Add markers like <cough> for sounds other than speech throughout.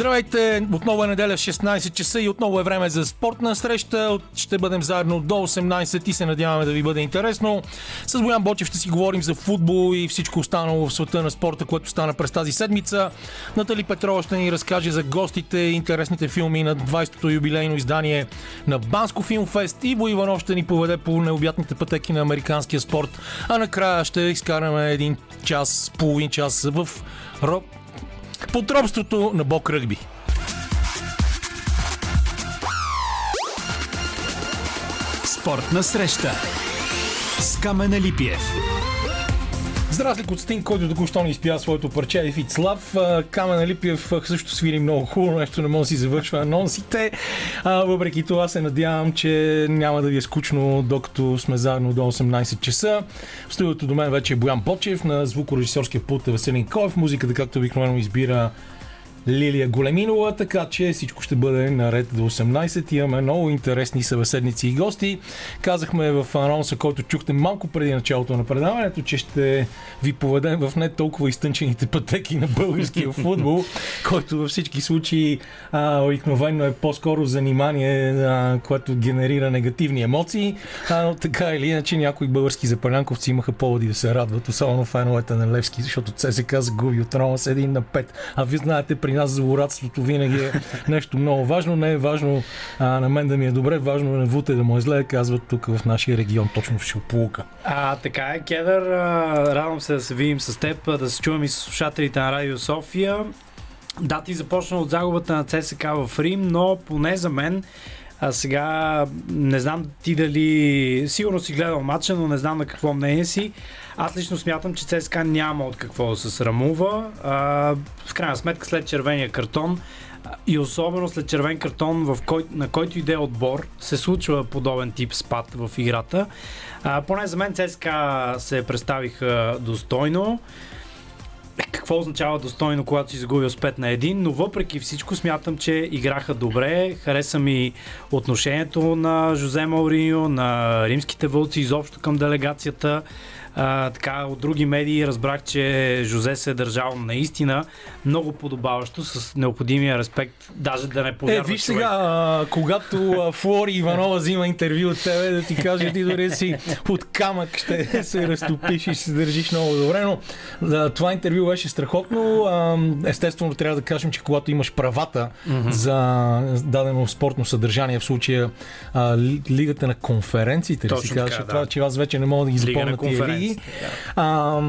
Здравейте! Отново е неделя 16 часа и отново е време за спортна среща. Ще бъдем заедно до 18 и се надяваме да ви бъде интересно. С Боян Бочев ще си говорим за футбол и всичко останало в света на спорта, което стана през тази седмица. Натали Петрова ще ни разкаже за гостите и интересните филми на 20-то юбилейно издание на Банско Филмфест и Иванов ще ни поведе по необятните пътеки на американския спорт. А накрая ще изкараме един час, половин час в Роб Подробството на Бог Ръгби. Спортна среща с Камена Липиев. За разлика от Стин, който току-що ни изпя своето парче и Слав, Камена Липиев също свири много хубаво, нещо не може да си завършва анонсите. А, въпреки това се надявам, че няма да ви е скучно, докато сме заедно до 18 часа. В студиото до мен вече е Боян Почев, на звукорежисьорския пулт е Веселин Коев. Музиката, както обикновено избира Лилия Големинова, така че всичко ще бъде наред до 18. Имаме много интересни събеседници и гости. Казахме в анонса, който чухте малко преди началото на предаването, че ще ви поведем в не толкова изтънчените пътеки на българския <laughs> футбол, който във всички случаи а, обикновено е по-скоро занимание, а, което генерира негативни емоции. А, но така или иначе някои български запалянковци имаха поводи да се радват, особено феновете на Левски, защото ЦСК загуби от Рома с 1 на 5. А вие знаете, при нас злорадството винаги е нещо много важно. Не е важно а, на мен да ми е добре, важно е на Вуте да му е зле, казват тук в нашия регион, точно в Шилпулка. А, така е, Кедър. Радвам се да се видим с теб, да се чувам и с слушателите на Радио София. Да, ти започна от загубата на ЦСК в Рим, но поне за мен а сега не знам ти дали... Сигурно си гледал матча, но не знам на какво мнение си. Аз лично смятам, че ЦСКА няма от какво да се срамува. А, в крайна сметка след червения картон и особено след червен картон, в кой, на който иде отбор, се случва подобен тип спад в играта. А, поне за мен ЦСКА се представиха достойно какво означава достойно, когато си загубил с 5 на 1, но въпреки всичко смятам, че играха добре. Хареса ми отношението на Жозе Мауриньо, на римските вълци изобщо към делегацията. А, така, от други медии разбрах, че Жозе се е държал наистина много подобаващо, с необходимия респект, даже да не повярва Е, виж сега, а, когато а, Флори Иванова взима интервю от тебе, да ти каже, ти дори си от камък ще се разтопиш и се държиш много добре, но а, това интервю беше страхотно. А, естествено, трябва да кажем, че когато имаш правата mm-hmm. за дадено спортно съдържание, в случая а, лигата на конференциите, да си кажеш, да. това, че аз вече не мога да ги запомня тия лиги, колеги. А,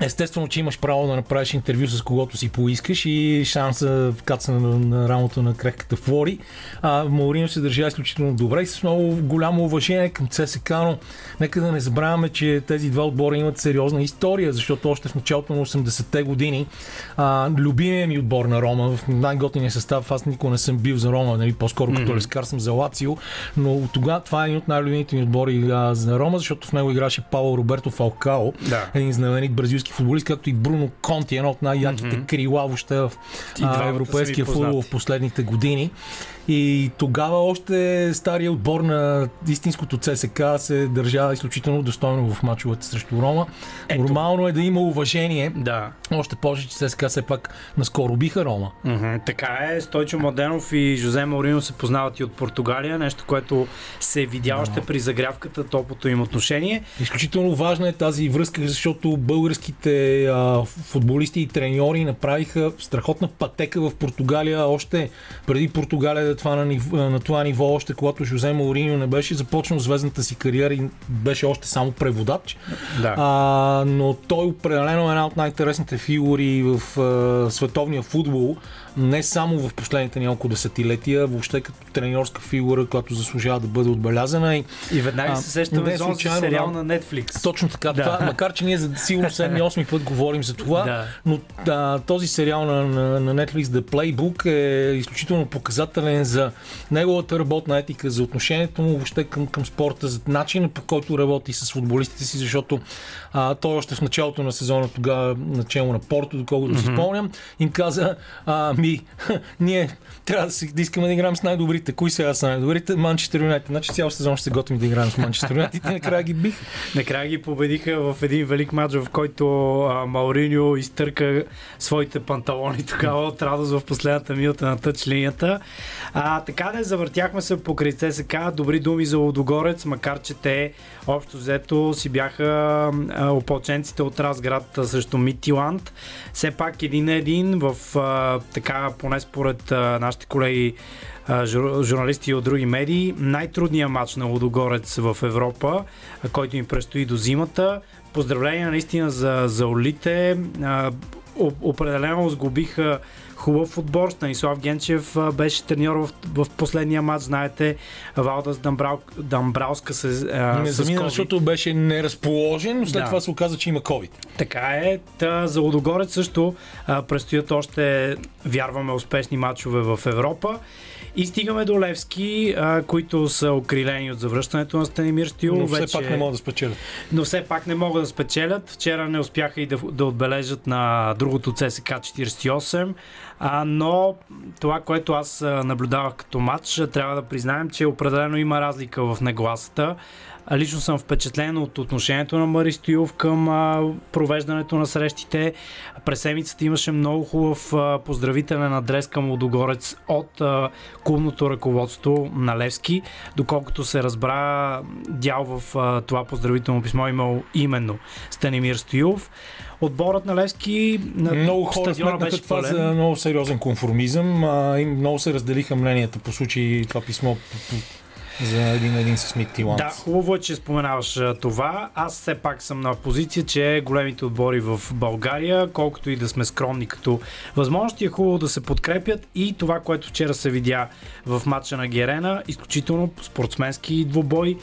Естествено, че имаш право да направиш интервю с когото си поискаш и шанса в каца на, на рамото на крехката Флори. А, Маорино се държа изключително добре и с много голямо уважение към ЦСК, но нека да не забравяме, че тези два отбора имат сериозна история, защото още в началото на 80-те години а, любимия ми отбор на Рома, в най-готиния състав, аз никога не съм бил за Рома, нали, по-скоро mm-hmm. като лескар съм за Лацио, но тогава това е един от най-любимите ми отбори а, за Рома, защото в него играше Пауло Роберто Фалкао, да. един знаменит бразилски български футболист, както и Бруно Конти, едно от най-яките mm-hmm. крила въобще в а, европейския футбол в последните години. И тогава още стария отбор на истинското ЦСК се държа изключително достойно в мачовете срещу Рома. Ето. Нормално е да има уважение. Да. Още повече, че ЦСК все пак наскоро биха Рома. Mm-hmm. Така е. Стойчо Младенов и Жозе Маурино се познават и от Португалия. Нещо, което се видя да. още при загрявката, топото им отношение. Изключително важна е тази връзка, защото българските а, футболисти и треньори направиха страхотна пътека в Португалия още преди Португалия да това на, ниво, на това ниво, още когато Жозе Мауриньо не беше започнал звездната си кариера и беше още само преводач. Да. А, но той определено е една от най-интересните фигури в а, световния футбол не само в последните няколко десетилетия, въобще като треньорска фигура, която заслужава да бъде отбелязана. И, и веднага се сещаме за сериал да, на Netflix. Точно така. Да. Това, макар, че ние за сигурно 7-8 <laughs> път говорим за това, да. но да, този сериал на, на, на Netflix, The Playbook, е изключително показателен за неговата работна етика, за отношението му въобще към, към спорта, за начина по който работи с футболистите си, защото а, той още в началото на сезона тогава начало на Порто, доколкото mm-hmm. си спомням, им каза, а, ми, <laughs> ние трябва да, си, да искаме да играем с най-добрите. Кои сега са най-добрите? Манчестър Юнайтед. Значи цял сезон ще се готвим да играем с Манчестър Юнайтед и накрая ги бих. <laughs> Накрая ги победиха в един велик матч, в който а, Мауриньо изтърка своите панталони тогава от радост в последната минута на тъч линията. А, така да завъртяхме се покрай ЦСК. Добри думи за Лодогорец, макар че те общо взето си бяха опълченците от Разград срещу Митиланд. Все пак един на един в така, поне според нашите колеги журналисти от други медии, най-трудният матч на Лодогорец в Европа, който им предстои до зимата. Поздравления наистина за, за олите. Определено сгубиха хубав отбор. Станислав Генчев беше треньор в, в последния матч. Знаете, Валдас Дамбрал, Дамбралска се Не замина, защото беше неразположен, но след Да. това се оказа, че има COVID. Така е. Та, за Лодогорец също а, предстоят още, вярваме, успешни матчове в Европа. И стигаме до Левски, а, които са окрилени от завръщането на Станимир Стил. Но все вече... пак не могат да спечелят. но все пак не могат да спечелят. Вчера не успяха и да, да отбележат на другото ЦСК 48. А, но това, което аз наблюдавах като матч, трябва да признаем, че определено има разлика в нагласата. Лично съм впечатлен от отношението на Мари Стоилов към а, провеждането на срещите. През седмицата имаше много хубав а, поздравителен адрес към Лодогорец от а, клубното ръководство на Левски. Доколкото се разбра, дял в а, това поздравително писмо е имал именно Станимир Стоилов. Отборът на Левски на Много хора сметнаха това пълен. за много сериозен конформизъм. А, и много се разделиха мненията по случай това писмо за един на един с Мик Тиланс. Да, хубаво е, че споменаваш това. Аз все пак съм на позиция, че големите отбори в България, колкото и да сме скромни като възможности, е хубаво да се подкрепят и това, което вчера се видя в матча на Герена, изключително спортсменски двубой.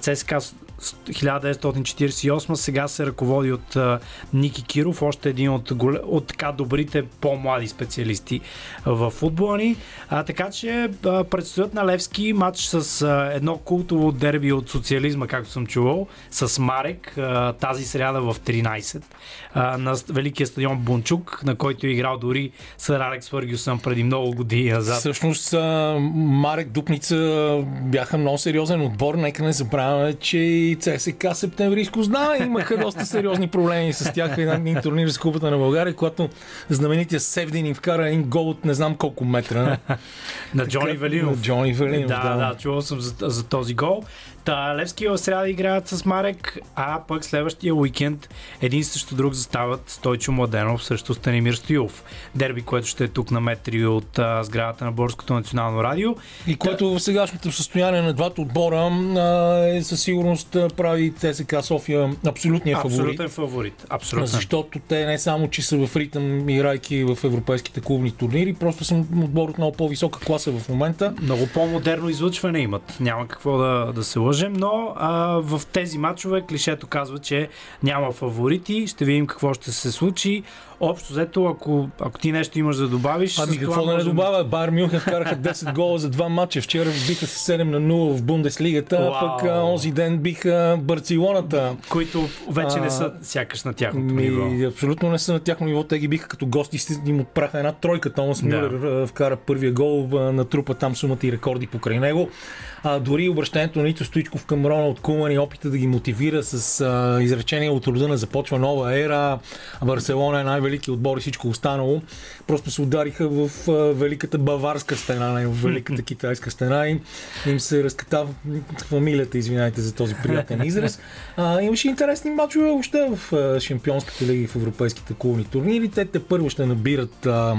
ЦСКА 1948 сега се ръководи от а, Ники Киров, още един от, от така добрите по-млади специалисти в футбола ни. А, така че а, предстоят на Левски матч с а, едно култово дерби от социализма, както съм чувал, с Марек а, тази сряда в 13 а, на великия стадион Бунчук, на който е играл дори сър Алекс Фъргюсън преди много години назад. Всъщност а, Марек Дупница бяха много сериозен отбор. Нека не забравяме, че и ЦСК Септемврийско знае. Имаха доста сериозни проблеми с тях в един турнир за Купата на България, когато знаменития Севдин им вкара един гол от не знам колко метра. На Джони Велинов. На Джони Велинов, Да, да, чувал съм за, за този гол. Та, Левски в сряда играят с Марек, а пък следващия уикенд един срещу друг застават Стойчо Младенов срещу Станимир Стоилов. Дерби, което ще е тук на метри от а, сградата на Българското национално радио. И което в сегашното състояние на двата отбора а, е със сигурност прави ЦСК София абсолютния фаворит. Абсолютен фаворит. Абсолютно. Защото те не само, че са в ритъм, играйки в европейските клубни турнири, просто са отбор от много по-висока класа в момента. Много по-модерно излъчване имат. Няма какво да, да се лъжем, но а, в тези матчове клишето казва, че няма фаворити. Ще видим какво ще се случи. Общо взето, ако, ако ти нещо имаш да добавиш... Ами какво да не можем- добавя? Байер Мюнхен вкараха <laughs> 10 гола за два матча. Вчера биха с 7 на 0 в Бундеслигата, Вау. пък онзи ден биха Барцелоната. които вече не А, са сякаш на тяхното ниво. Ми, абсолютно не са на тяхно ниво. Те ги биха като гости, им отправиха една тройка. Томас Да. Вкара първия гол, натрупа там сумата и рекорди покрай него. А, дори обращението на Нито Стоичков към Роналд Куман и опита да ги мотивира с а, изречение от рода на започва нова ера. Барселона е най-велики отбор и всичко останало. Просто се удариха в великата баварска стена, в великата китайска стена и им се разкатава фамилията, извинайте за този приятен израз. А, имаше интересни матчове въобще в а, Шампионската лига и в европейските клубни турнири. Те те първо ще набират а,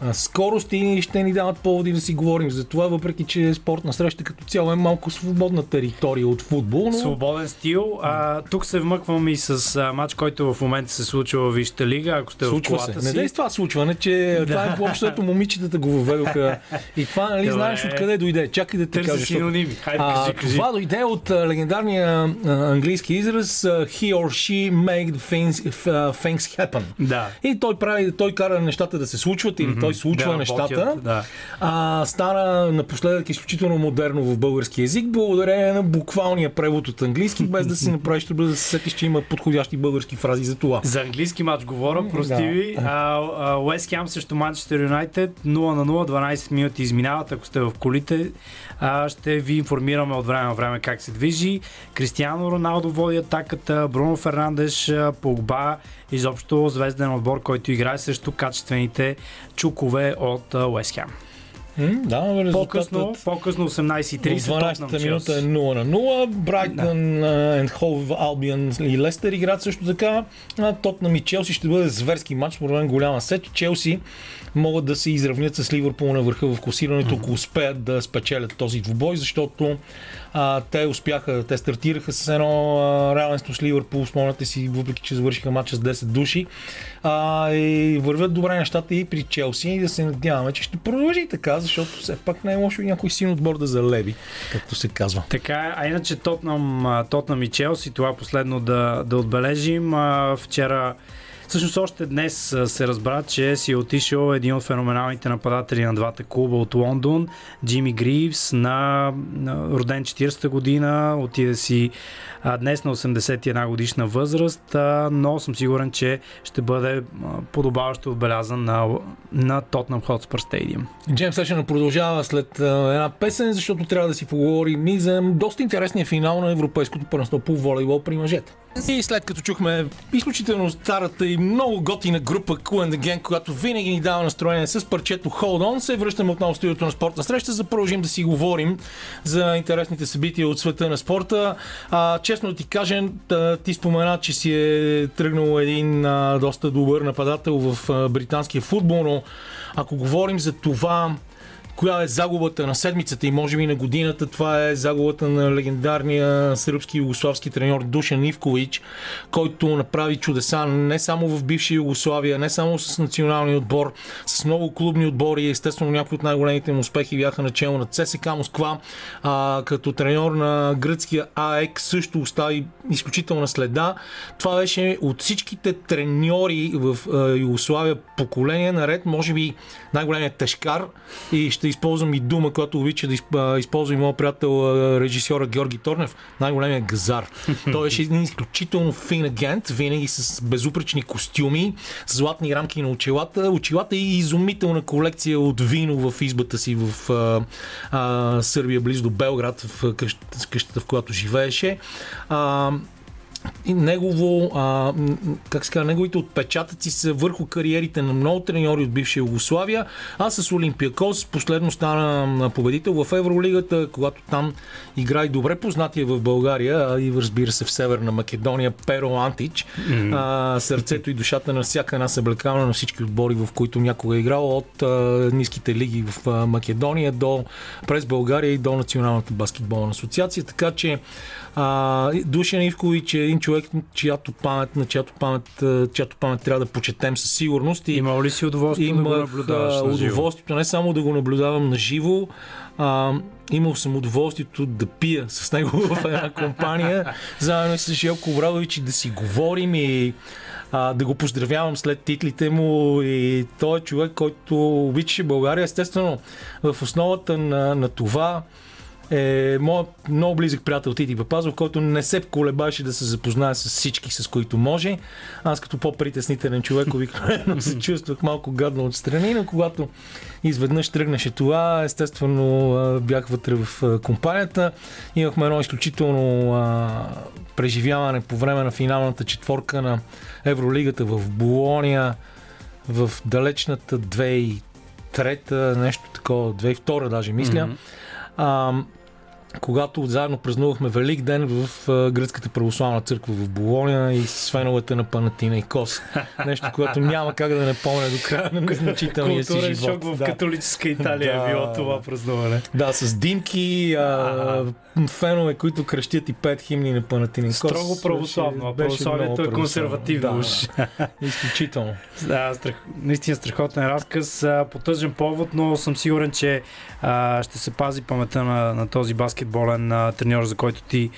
а, скорост и ще ни дават поводи да си говорим за това, въпреки че спортна среща като цяло е малко свободна територия от футбол. Но... Свободен стил. А, тук се вмъквам и с а, матч, който в момента се случва в Висшата лига, ако сте Случва в се. колата Не си. дай с това случване, че <laughs> това е общото момичетата го въведоха. И това, нали, Добре. знаеш откъде дойде. Чакай да ти кажа. синоними. Хайде, А, кажи, това дойде от а, легендарния а, английски израз He or she the things, things happen. Да. И той прави, той кара нещата да се случват или той случва да, нещата. да. А, стана напоследък изключително модерно в български язик, благодарение на буквалния превод от английски, без да си <laughs> направиш да се сетиш, че има подходящи български фрази за това. За английски матч говоря, Стиви. Уест Хем срещу Манчестър Юнайтед 0 на 0, 12 минути изминават, ако сте в колите. А, ще ви информираме от време на време как се движи. Кристиано Роналдо води атаката, Бруно Фернандеш, Погба, изобщо звезден отбор, който играе срещу качествените чукове от Уест Хем. М, да, резултатът По-късно, по-късно 18.30 в 12-та Тотнам минута е Челси. 0 на 0. Брайтън, да. Хов, Албиан и Лестър играят също така. Тотнам и Челси ще бъде зверски матч, според мен голяма сеч. Челси могат да се изравнят с Ливърпул на върха в класирането, ако успеят да спечелят този двубой, защото а, те успяха, те стартираха с едно а, равенство с Ливърпул, спомняте си, въпреки че завършиха матча с 10 души. А, и вървят добре нещата и при Челси и да се надяваме, че ще продължи така, защото все пак не е лошо някой син отбор да залеви, както се казва. Така, а иначе Тотнам, Тотнам и Челси, това последно да, да отбележим. А, Вчера, всъщност още днес се разбра, че си е отишъл един от феноменалните нападатели на двата клуба от Лондон, Джимми Гривс, на, роден 40-та година, отиде си днес на 81 годишна възраст, но съм сигурен, че ще бъде подобаващо отбелязан на, на Тотнам Хотспър Стадиум. Джеймс Сешън продължава след една песен, защото трябва да си поговорим и за доста интересния финал на Европейското първенство по волейбол при мъжете. И след като чухме изключително старата и много готина група Cool and Gang, която винаги ни дава настроение с парчето Hold On, се връщаме отново в студиото на спортна среща, за да продължим да си говорим за интересните събития от света на спорта. А, честно ти кажа, ти спомена, че си е тръгнал един а, доста добър нападател в а, британския футбол, но ако говорим за това, коя е загубата на седмицата и може би на годината. Това е загубата на легендарния сръбски югославски треньор Душан Ивкович, който направи чудеса не само в бивша Югославия, не само с националния отбор, с много клубни отбори. Естествено, някои от най-големите му успехи бяха начало на ЦСК Москва. А, като треньор на гръцкия АЕК също остави изключителна следа. Това беше от всичките треньори в а, Югославия поколение наред, може би най-големият тежкар и ще използвам и дума, която обича да изп- използва и моят приятел режисьора Георги Торнев, най-големият газар. <laughs> Той беше един изключително фин агент, винаги с безупречни костюми, златни рамки на очилата, очилата и изумителна колекция от вино в избата си в а, а, Сърбия, близо до Белград, в къщата, къщата в която живееше. А, негово, а, как се казва, неговите отпечатъци са върху кариерите на много треньори от бивша Югославия, а с Олимпиакос последно стана победител в Евролигата, когато там игра и добре познатия в България, а и разбира се в Северна Македония, Перо Антич, а, сърцето и душата на всяка една съблекална на всички отбори, в които някога е играл, от а, ниските лиги в а, Македония до през България и до Националната баскетболна асоциация, така че а, Душан Ивкович е един човек, чиято памет, на чиято памет, чиято памет трябва да почетем със сигурност. И Имал ли си удоволствие да го имах наблюдаваш на удоволствието не само да го наблюдавам на живо, а, имал съм удоволствието да пия с него <laughs> в една компания, заедно с Желко Обрадович и да си говорим и а, да го поздравявам след титлите му и той е човек, който обичаше България. Естествено, в основата на, на това е моят много близък приятел Тити Папазов, който не се колебаше да се запознае с всички, с които може. Аз като по-притеснителен човек <laughs> обикновено се чувствах малко гадно отстрани, но когато изведнъж тръгнеше това, естествено бях вътре в компанията. Имахме едно изключително преживяване по време на финалната четворка на Евролигата в Болония в далечната 2003 нещо такова, 2002 даже мисля. А, когато заедно празнувахме Велик ден в Гръцката православна църква в Болония и с феновете на Панатина и Кос. <laughs> Нещо, което няма как да не помня до края на незначителния си живот. шок в да. католическа Италия Да. е било това празнуване. да, с димки, а, фенове, които крещят и пет химни на Панатинин Кос. Строго православно, а православието е консервативно Да, уж. <laughs> изключително. Да, страх... наистина страхотен разказ. По тъжен повод, но съм сигурен, че а, ще се пази памета на, на този баскетболен а, треньор, за който ти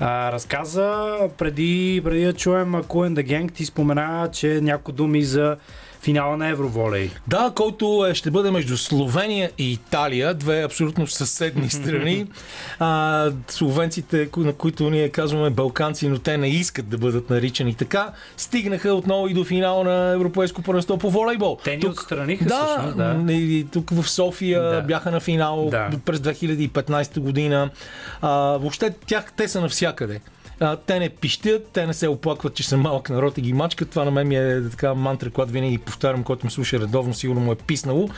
а, разказа. Преди, преди да чуем and the Gang, ти спомена, че някои думи за финала на Евроволей. Да, който е, ще бъде между Словения и Италия, две абсолютно съседни <laughs> страни. А, словенците, на които ние казваме балканци, но те не искат да бъдат наричани така, стигнаха отново и до финала на Европейско първенство по волейбол. Те ни Тук- отстраниха да, всъщност, да. и тук в София Да. бяха на финал Да. през 2015 година. А, въобще тях, те са навсякъде. А, те не пищят, те не се оплакват, че са малък народ и ги мачкат. Това на мен ми е така мантра, която винаги повтарям, който ме слуша редовно, сигурно му е писнало.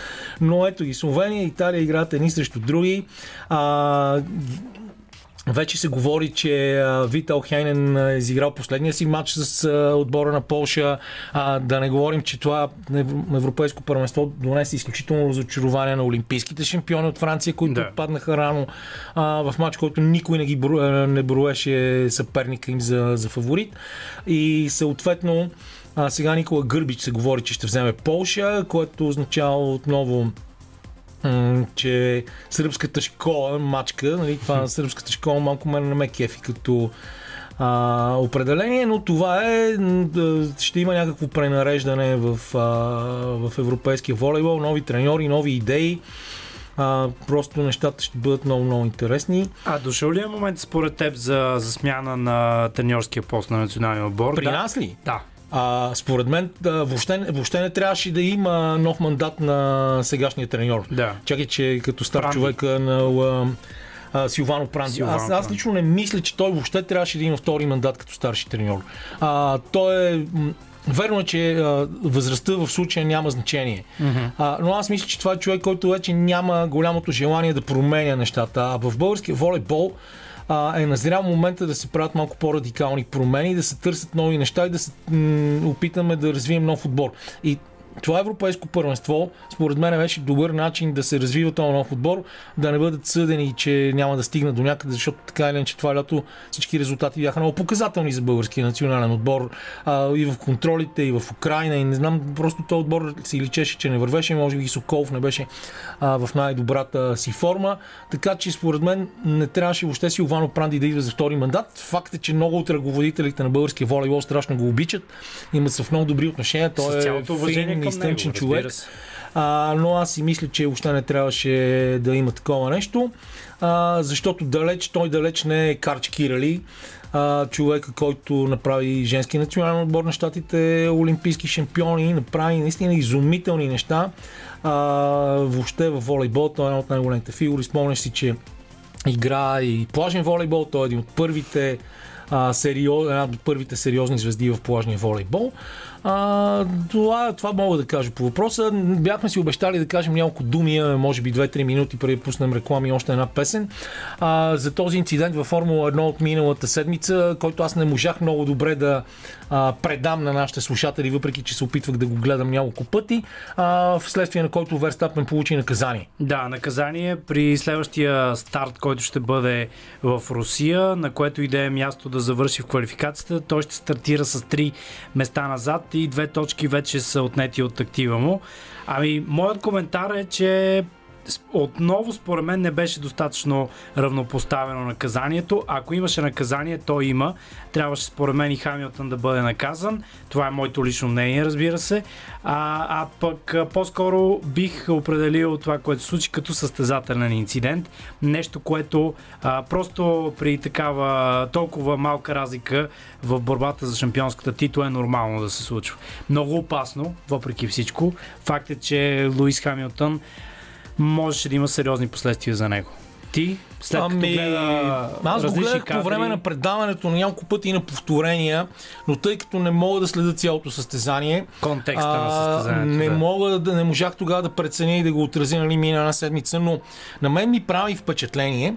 Но ето ги Словения и Италия играят едни срещу други. А, вече се говори, че Витал Хейнен е изиграл последния си матч с отбора на Полша. А, да не говорим, че това ев- европейско първенство донесе изключително разочарование на олимпийските шампиони от Франция, които Да. отпаднаха рано а, в матч, който никой не ги бро, а, не броеше съперника им за, за фаворит. И съответно а, сега Никола Гърбич се говори, че ще вземе Полша, което означава отново че сръбската школа, мачка, нали, това сръбската школа малко мен не ме кефи като а, определение, но това е, ще има някакво пренареждане в, а, в европейския волейбол, нови треньори, нови идеи. А, просто нещата ще бъдат много, много интересни. А дошъл ли е момент според теб за, за смяна на треньорския пост на националния отбор? При да. нас ли? Да. А, според мен да, въобще, въобще не трябваше да има нов мандат на сегашния треньор. Да. Чакай, че като стар Пранди. човек на а, Силвано Пранди. Силвано аз, аз лично не мисля, че той въобще трябваше да има втори мандат като старши треньор. А, той е... Верно е, че а, възрастта в случая няма значение. Mm-hmm. А, но аз мисля, че това е човек, който вече няма голямото желание да променя нещата. А в българския волейбол а, е назрял момента да се правят малко по-радикални промени, да се търсят нови неща и да се м- опитаме да развием нов отбор. И това европейско първенство, според мен, беше добър начин да се развива този нов отбор, да не бъдат съдени, че няма да стигнат до някъде, защото така или иначе това лято всички резултати бяха много показателни за българския национален отбор. А, и в контролите, и в Украина, и не знам, просто този отбор си личеше, че не вървеше, може би и Соколов не беше а, в най-добрата си форма, така че според мен не трябваше въобще Силвано Пранди да идва за втори мандат. Факт е, че много от ръководителите на българския волейбол страшно го обичат, имат са в много добри отношения, той С е цялото уважение изтънчен него, човек. А, но аз си мисля, че въобще не трябваше да има такова нещо, а, защото далеч, той далеч не е Карч Кирали, а, човека, който направи женски национален отбор на щатите, олимпийски шампиони, направи наистина изумителни неща. А, въобще в волейбол той е една от най-големите фигури. Спомняш си, че игра и плажен волейбол, той е един от първите а, сериоз, една от първите сериозни звезди в плажния волейбол. А, това, това мога да кажа по въпроса. Бяхме си обещали да кажем няколко думи, може би 2-3 минути преди да пуснем реклами още една песен. А, за този инцидент във Формула 1 от миналата седмица, който аз не можах много добре да а, предам на нашите слушатели, въпреки че се опитвах да го гледам няколко пъти, а, вследствие на който Верстапен получи наказание. Да, наказание при следващия старт, който ще бъде в Русия, на което иде място да завърши в квалификацията. Той ще стартира с три места назад и две точки вече са отнети от актива му. Ами, моят коментар е, че отново според мен не беше достатъчно равнопоставено наказанието. Ако имаше наказание, то има. Трябваше според мен и Хамилтън да бъде наказан. Това е моето лично мнение, разбира се. А, а пък по-скоро бих определил това, което се случи като състезателен инцидент. Нещо, което а, просто при такава толкова малка разлика в борбата за шампионската титла е нормално да се случва. Много опасно, въпреки всичко. Факт е, че Луис Хамилтън можеше да има сериозни последствия за него. Ти, след като гледа Ами, аз го гледах кадри, по време на предаването на няколко пъти и на повторения, но тъй като не мога да следя цялото състезание, контекста на а, състезанието. не да. мога да не можах тогава да преценя и да го отразя нали, мина една седмица, но на мен ми прави впечатление,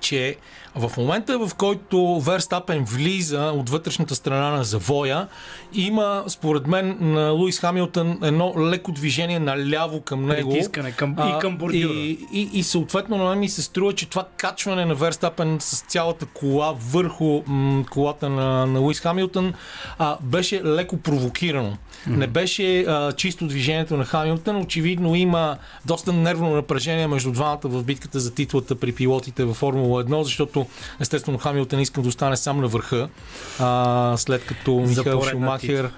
че в момента, в който Верстапен влиза от вътрешната страна на завоя, има, според мен, на Луис Хамилтън едно леко движение наляво към него. Притискане към, и към бордюра. И, и, и съответно на мен ми се струва, че това качване на Верстапен с цялата кола върху м, колата на, на Луис Хамилтън а, беше леко провокирано. Mm-hmm. Не беше а, чисто движението на Хамилтън. Очевидно има доста нервно напрежение между двамата в битката за титлата при пилотите във Формула 1, защото естествено Хамилтън иска да остане сам на върха, а, след като Михаил Шумахер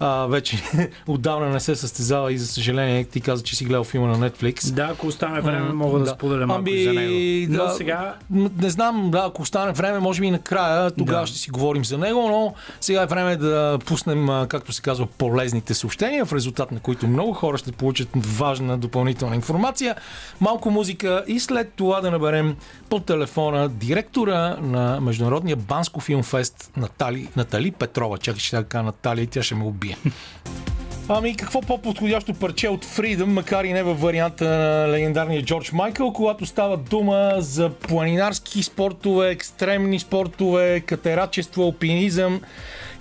а, вече <laughs> отдавна не се състезава и за съжаление ти каза, че си гледал филма на Netflix. Да, ако остане време, мога да, да. споделя малко Ами, за него. Но да. сега Не знам, да, ако остане време, може би и накрая, тогава Да. ще си говорим за него, но сега е време да пуснем, както се казва, полезните съобщения, в резултат на които много хора ще получат важна допълнителна информация. Малко музика и след това да наберем по телефона директора на Международния Банско филмфест Натали, Натали Петрова. Чакай, ще така Натали тя ще ме убие. <laughs> Ами какво по-подходящо парче от Freedom, макар и не във варианта на легендарния Джордж Майкъл, когато става дума за планинарски спортове, екстремни спортове, катерачество, алпинизъм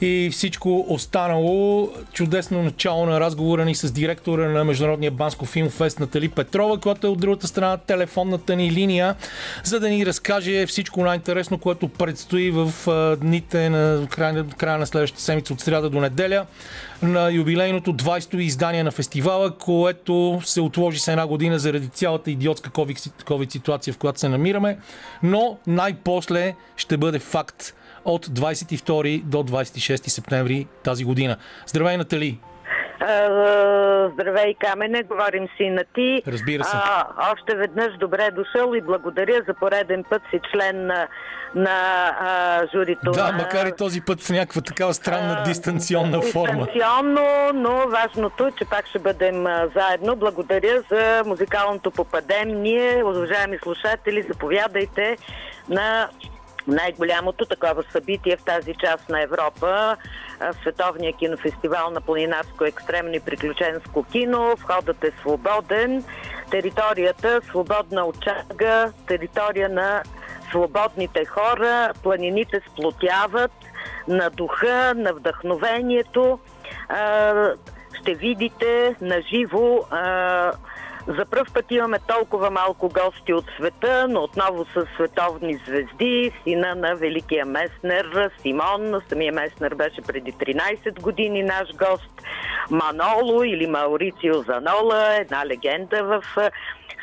и всичко останало. Чудесно начало на разговора ни с директора на Международния Банско филмфест Натали Петрова, която е от другата страна телефонната ни линия, за да ни разкаже всичко най-интересно, което предстои в дните на края, края на следващата седмица от сряда до неделя на юбилейното 20-то издание на фестивала, което се отложи с една година заради цялата идиотска COVID ситуация, в която се намираме, но най-после ще бъде факт от 22 до 26 септември тази година. Здравей, Натали! Здравей, Камене, говорим си на ти. Разбира се. А, още веднъж добре дошъл и благодаря за пореден път си член на, на а, журито. Да, макар и този път в някаква такава странна а, дистанционна форма. Дистанционно, но важното е, че пак ще бъдем заедно. Благодаря за музикалното попадение. Уважаеми слушатели, заповядайте на най-голямото такова събитие в тази част на Европа, Световния кинофестивал на планинарско екстремно и приключенско кино. Входът е свободен. Територията свободна от чага, територия на свободните хора. Планините сплотяват на духа, на вдъхновението. Ще видите наживо а, за първ път имаме толкова малко гости от света, но отново с световни звезди. Сина на великия Меснер Симон. Самия Меснер беше преди 13 години наш гост. Маноло или Маурицио Занола, една легенда в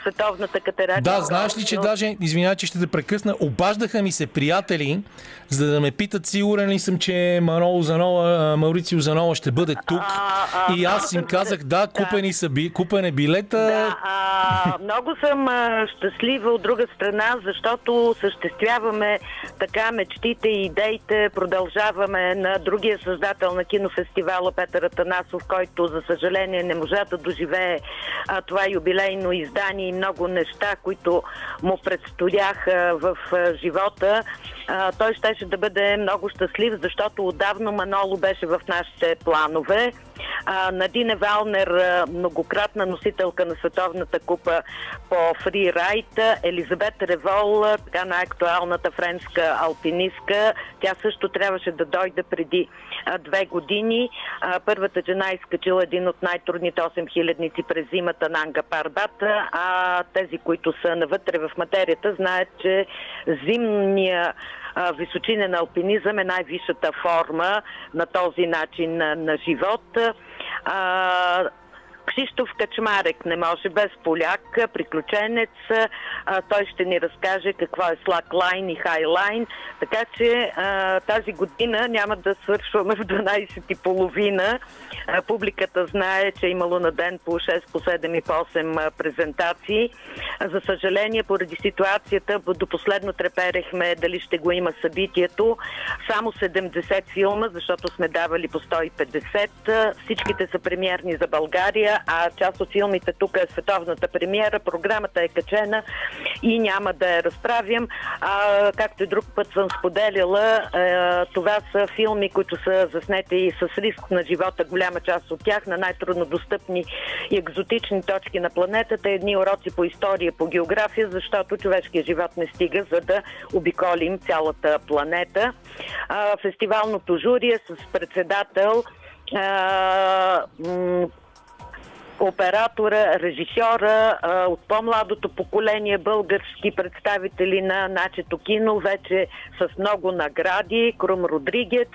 световната катерача. Да, знаеш ли, че даже, извинявай, че ще те прекъсна, обаждаха ми се приятели, за да ме питат, сигурен ли съм, че Маноло Занола, а, Маурицио Занола ще бъде тук. А, а, И аз им казах, да, купени са би, купен е билета. Да, а, много съм а, щастлива от друга страна, защото съществяваме така мечтите и идеите, продължаваме на другия създател на кинофестивала Петър Атанасов, който за съжаление не можа да доживее а, това юбилейно издание и много неща, които му предстояха в а, живота. А, той щеше да бъде много щастлив, защото отдавна Маноло беше в нашите планове. А, Надине Валнер, многократна носителка на Световната купа по фрирайд, Елизабет Револ, така най-актуалната френска алпинистка, тя също трябваше да дойде преди а, две години. А, Първата жена изкачила един от най-трудните 8000-ници през зимата на Анга Парбат, а тези, които са навътре в материята, знаят, че зимния височинен алпинизъм е най-висшата форма на този начин на, живот. Кшиштоф Качмарек не може без поляк, приключенец. А, той ще ни разкаже какво е слаклайн и хайлайн. Така че а, тази година няма да свършваме в 12.30. А, публиката знае, че е имало на ден по 6, по 7 и по 8 а, презентации. За съжаление, поради ситуацията, до последно треперехме дали ще го има събитието. Само 70 филма, защото сме давали по 150. А, Всичките са премиерни за България, а част от филмите тук е световната премиера. Програмата е качена и няма да я разправям. А, както и друг път съм споделяла, а, това са филми, които са заснети и с риск на живота, голяма част от тях, на най-трудно достъпни и екзотични точки на планетата. Едни уроци по история, по география, защото човешкият живот не стига, за да обиколим цялата планета. А, фестивалното жури е с председател оператора, режисьора а, от по-младото поколение български представители на начето кино, вече с много награди, Крум Родригец.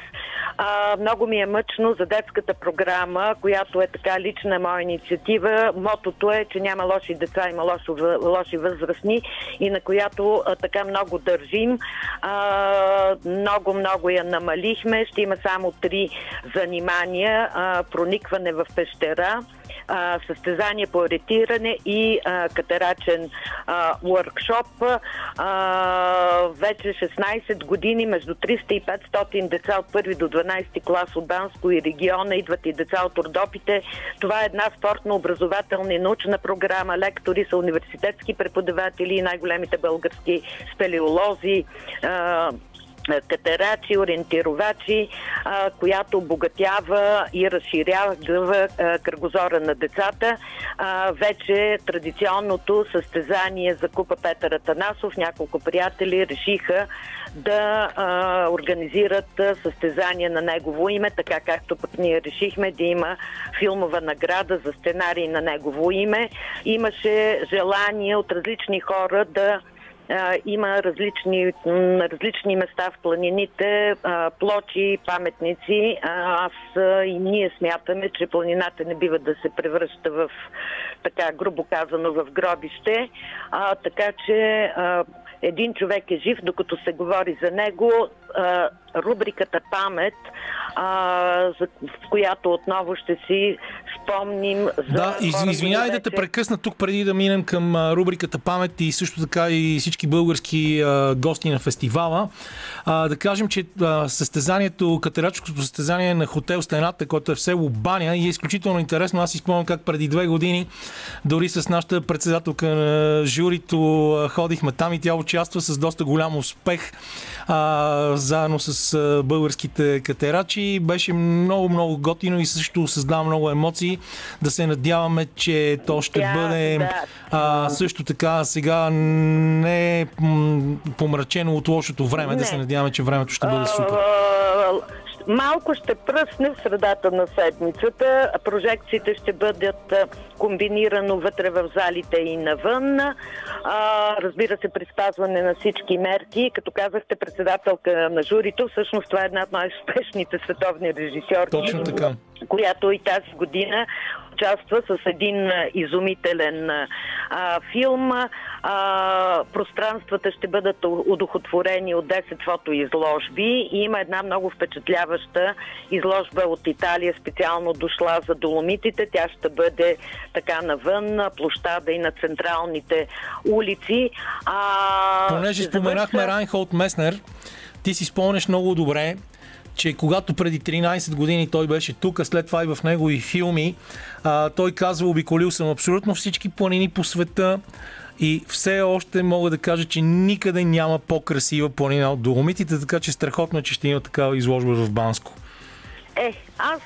А, много ми е мъчно за детската програма, която е така лична моя инициатива. Мотото е, че няма лоши деца, има лоши, лоши възрастни и на която а, така много държим. А, много, много я намалихме. Ще има само три занимания. А, проникване в пещера, състезание по аретиране и а, катерачен. А, вече 16 години между 300 и 500 деца от 1 до 12 клас от Банско и региона идват и деца от Ордопите. Това е една спортно-образователна и научна програма. Лектори са университетски преподаватели и най-големите български спелеолози, а, катерачи, ориентировачи, а, която обогатява и разширява кръгозора на децата. А, вече традиционното състезание за Купа Петър Атанасов, няколко приятели решиха да а, организират състезание на негово име, така както пък ние решихме да има филмова награда за сценарий на негово име. Имаше желание от различни хора да има различни, различни места в планините, плочи, паметници. Аз и ние смятаме, че планината не бива да се превръща в, така грубо казано, в гробище. Така че един човек е жив, докато се говори за него. А, рубриката Памет, а, за, в която отново ще си спомним за. Да, из, извинявай да те прекъсна тук преди да минем към а, рубриката Памет и също така и всички български а, гости на фестивала. А, да кажем, че а, състезанието, катераческото състезание на хотел Стената, който е в село Баня и е изключително интересно. Аз си спомням как преди две години дори с нашата председателка на журито ходихме там и тя участва с доста голям успех а, заедно с а, българските катерачи. Беше много, много готино и също създава много емоции. Да се надяваме, че то ще Да, бъде да. а, също така сега не е помрачено от лошото време. Да Не. се надяваме, че времето ще бъде супер. Малко ще пръсне в средата на седмицата. Прожекциите ще бъдат комбинирано вътре в залите и навън. А, разбира се, при спазване на всички мерки. Като казахте председателка на журито, всъщност това е една от най-успешните световни режисьорки Точно така. която и тази година участва с един изумителен а, филм. А, пространствата ще бъдат удохотворени от 10 фотоизложби и има една много впечатляваща изложба от Италия, специално дошла за Доломитите. Тя ще бъде така навън, на площада и на централните улици. А, Понеже споменахме завърша- Райнхолд Меснер, ти си спомняш много добре, че когато преди 13 години той беше тук, а след това и в негови филми, а, той казва, обиколил съм абсолютно всички планини по света и все още мога да кажа, че никъде няма по-красива планина от Доломитите, така че страхотно е, че ще има такава изложба в Банско. Е, аз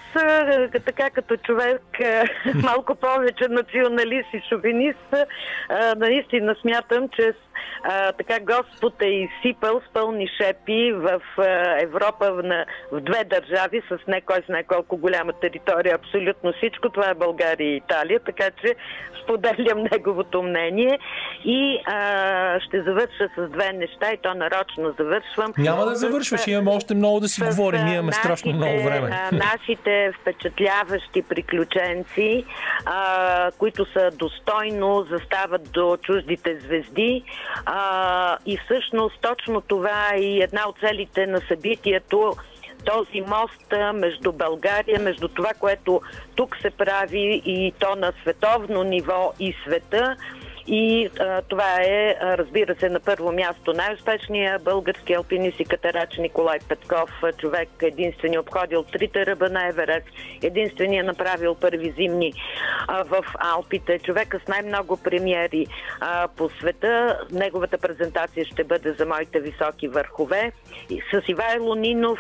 така като човек <laughs> малко повече националист и шовинист, наистина смятам, че а, така Господ е изсипал с пълни шепи в а, Европа в, на, в две държави с не кой знае колко голяма територия, абсолютно всичко. Това е България и Италия, така че споделям <laughs> неговото мнение и а, ще завърша с две неща и то нарочно завършвам. Няма да завършваш, имаме още много да си с, говорим, ние имаме страшно много време. а, нашите впечатляващи приключенци, а, които са достойно застават до чуждите звезди. А, и всъщност точно това е и една от целите на събитието този мост между България, между това, което тук се прави и то на световно ниво и света. И а, това е, разбира се, на първо място най-успешният български алпинист и катерач Николай Петков, човек единствени обходил трите ръба на Еверест, единствения направил първи зимни а, в Алпите, човека с най-много премиери а, по света. Неговата презентация ще бъде за моите високи върхове. И с Ивайло Нинов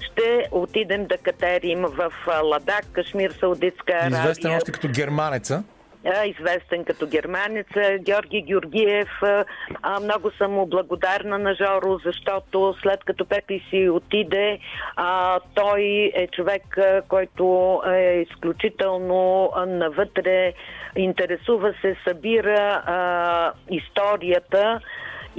ще отидем да катерим в Ладак, Кашмир, Саудитска Арабия. Известен още като германеца. Известен като германец, Георги Георгиев. Много съм му благодарна на Жоро, защото след като Пепи си отиде, той е човек, който е изключително навътре, интересува се, събира историята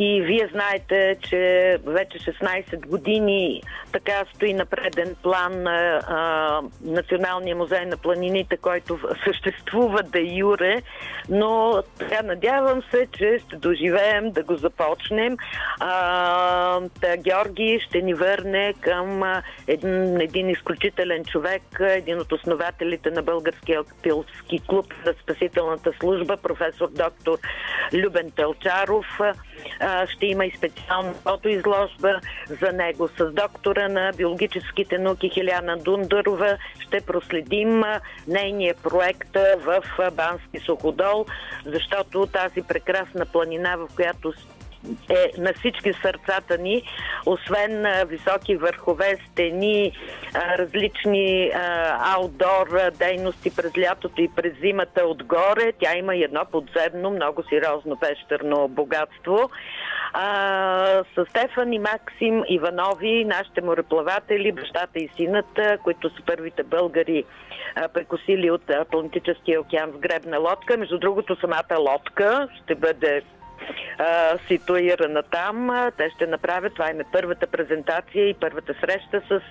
и вие знаете, че вече 16 години така стои на преден план а, Националния музей на планините, който съществува да юре, но така надявам се, че ще доживеем да го започнем. А, та, Георги ще ни върне към един, един изключителен човек, един от основателите на Българския пилски клуб за спасителната служба, професор доктор Любен Телчаров ще има и специална фотоизложба за него. С доктора на биологическите науки Хиляна Дундарова ще проследим нейния проект в Бански Суходол, защото тази прекрасна планина, в която е на всички сърцата ни, освен високи върхове, стени, различни аутдор дейности през лятото и през зимата отгоре. Тя има едно подземно, много сериозно пещерно богатство. А, с Стефан и Максим Иванови, нашите мореплаватели, бащата и сината, които са първите българи прекусили от Атлантическия океан с гребна лодка. Между другото, самата лодка ще бъде ситуирана там. Те ще направят, това е първата презентация и първата среща с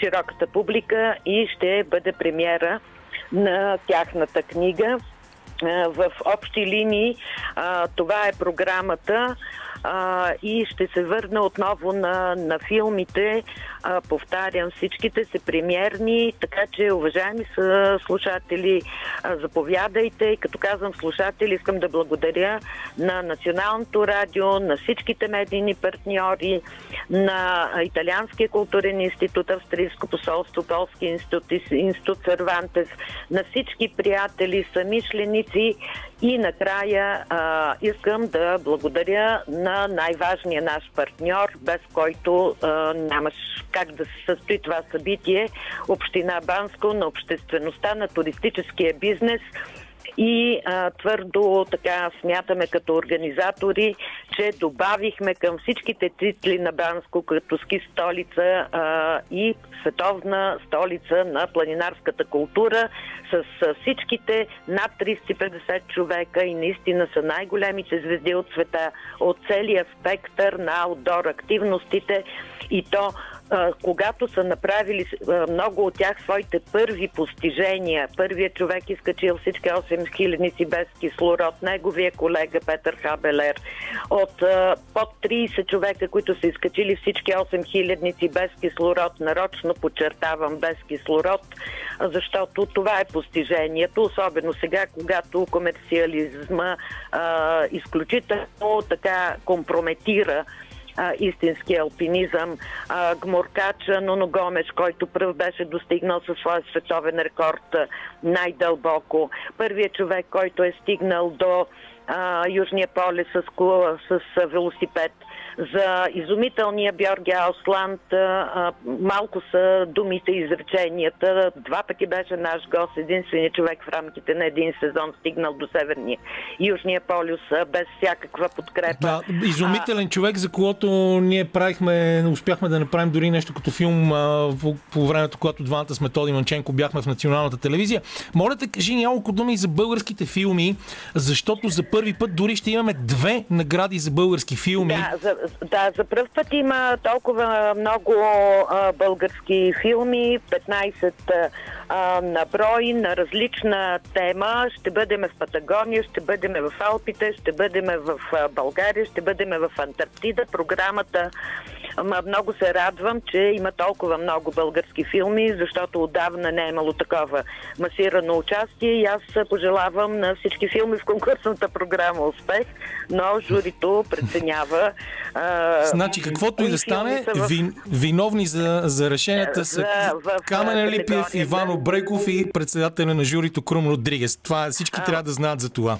широката публика и ще бъде премиера на тяхната книга. В общи линии това е програмата а, и ще се върна отново на, на филмите. А, повтарям, всичките са премиерни, така че, уважаеми са слушатели, а, заповядайте. И като казвам слушатели, искам да благодаря на Националното радио, на всичките медийни партньори, на Италианския културен институт, Австрийско посолство, Полски институт, институт Сервантес, на всички приятели, самишленици и накрая а, искам да благодаря на най-важния наш партньор, без който а, нямаш как да се състои това събитие, Община Банско, на обществеността, на туристическия бизнес – и а, твърдо така смятаме като организатори, че добавихме към всичките титли на Банско като ски столица а, и световна столица на планинарската култура с а, всичките над 350 човека и наистина са най-големите звезди от света, от целия спектър на аутдор активностите и то когато са направили много от тях своите първи постижения. Първият човек изкачил всички 8 хилядници без кислород, неговия колега Петър Хабелер. От под 30 човека, които са изкачили всички 8 хилядници без кислород, нарочно подчертавам без кислород, защото това е постижението, особено сега, когато комерциализма а, изключително така компрометира а, истински алпинизъм. А, Гморкача Нуно Гомеш, който пръв беше достигнал със своя световен рекорд най-дълбоко. Първият човек, който е стигнал до а, Южния поле с, с, с велосипед за изумителния Бьорги Аусланд. Малко са думите, изреченията. Два пъти беше наш гост, единственият човек в рамките на един сезон стигнал до Северния и Южния полюс без всякаква подкрепа. Да, изумителен а... човек, за когото ние правихме, успяхме да направим дори нещо като филм а, по, по времето, когато двамата с Методи Манченко бяхме в националната телевизия. Моля те, кажи няколко думи за българските филми, защото за първи път дори ще имаме две награди за български филми. Да, за, да, за първ път има толкова много а, български филми, 15 а, на брой, на различна тема. Ще бъдем в Патагония, ще бъдем в Алпите, ще бъдем в България, ще бъдем в Антарктида. Програмата много се радвам, че има толкова много български филми, защото отдавна не е имало такова масирано участие и аз пожелавам на всички филми в конкурсната програма успех, но журито преценява. Значи, каквото и да стане, в... вин, виновни за, за решенията са Камен Липиев, Ивано Бреков и председателя на журито Крум Родригес. Това всички а, трябва да знаят за това.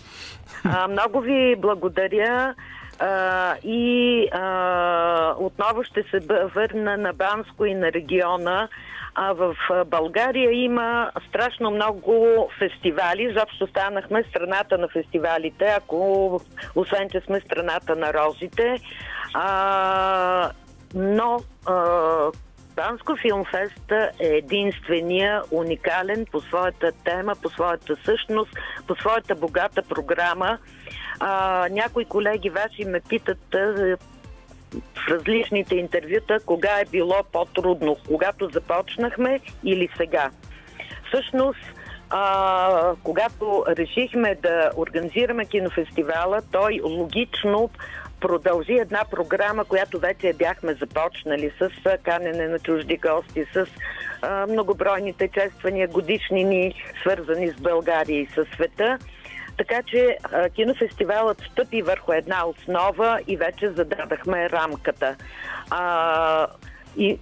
А, много ви благодаря. А, и а, отново ще се върна на Банско и на региона. а в България има страшно много фестивали. Заобщо станахме страната на фестивалите, ако освен, че сме страната на розите. А, но а, Банско филмфест е единствения, уникален по своята тема, по своята същност, по своята богата програма. А, някои колеги ваши ме питат а, в различните интервюта кога е било по-трудно, когато започнахме или сега. Всъщност, а, когато решихме да организираме кинофестивала, той логично продължи една програма, която вече бяхме започнали с канене на чужди гости, с а, многобройните чествания, годишнини, свързани с България и със света. Така че кинофестивалът стъпи върху една основа и вече зададахме рамката. А, и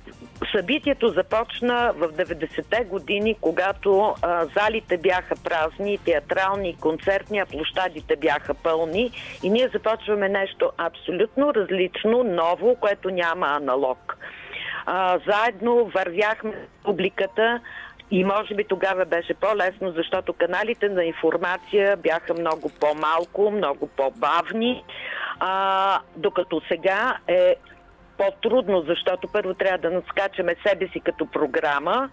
събитието започна в 90-те години, когато а, залите бяха празни, театрални, концертни, а площадите бяха пълни. И ние започваме нещо абсолютно различно, ново, което няма аналог. А, заедно вървяхме публиката, и може би тогава беше по-лесно, защото каналите на информация бяха много по-малко, много по-бавни, а, докато сега е по-трудно, защото първо трябва да надскачаме себе си като програма.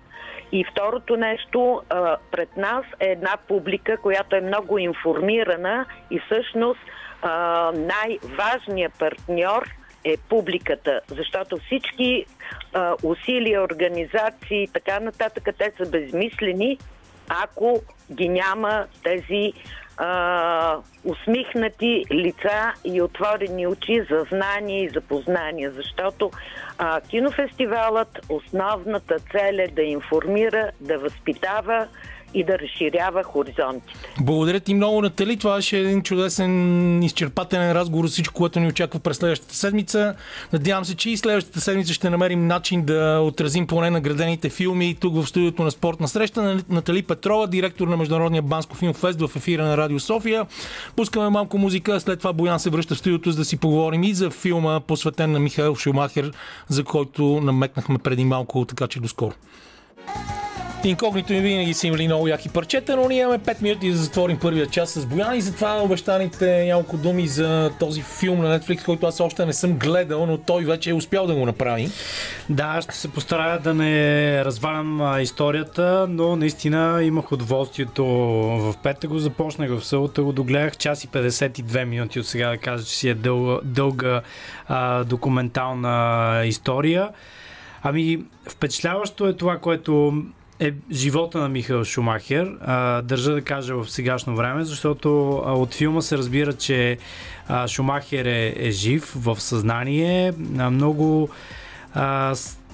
И второто нещо, а, пред нас е една публика, която е много информирана и всъщност най-важният партньор е публиката, защото всички а, усилия, организации и така нататък, те са безмислени, ако ги няма тези а, усмихнати лица и отворени очи за знание и за познание, защото а, кинофестивалът основната цел е да информира, да възпитава и да разширява хоризонтите. Благодаря ти много, Натали. Това беше един чудесен, изчерпателен разговор с всичко, което ни очаква през следващата седмица. Надявам се, че и следващата седмица ще намерим начин да отразим поне наградените филми тук в студиото на спортна среща. Натали Петрова, директор на Международния Банско филмфест в ефира на Радио София. Пускаме малко музика, след това Боян се връща в студиото, за да си поговорим и за филма, посветен на Михаил Шумахер, за който намекнахме преди малко, така че до скоро. Инкогнито ми винаги са имали много яки парчета, но ние имаме 5 минути да затворим първия час с Боян и затова обещаните няколко думи за този филм на Netflix, който аз още не съм гледал, но той вече е успял да го направи. Да, ще се постарая да не развалям историята, но наистина имах удоволствието в петък го започнах, в събота го догледах час и 52 минути от сега да кажа, че си е дълга, дълга а, документална история. Ами, впечатляващо е това, което е живота на Михаил Шумахер. Държа да кажа в сегашно време, защото от филма се разбира, че Шумахер е, е жив в съзнание. Много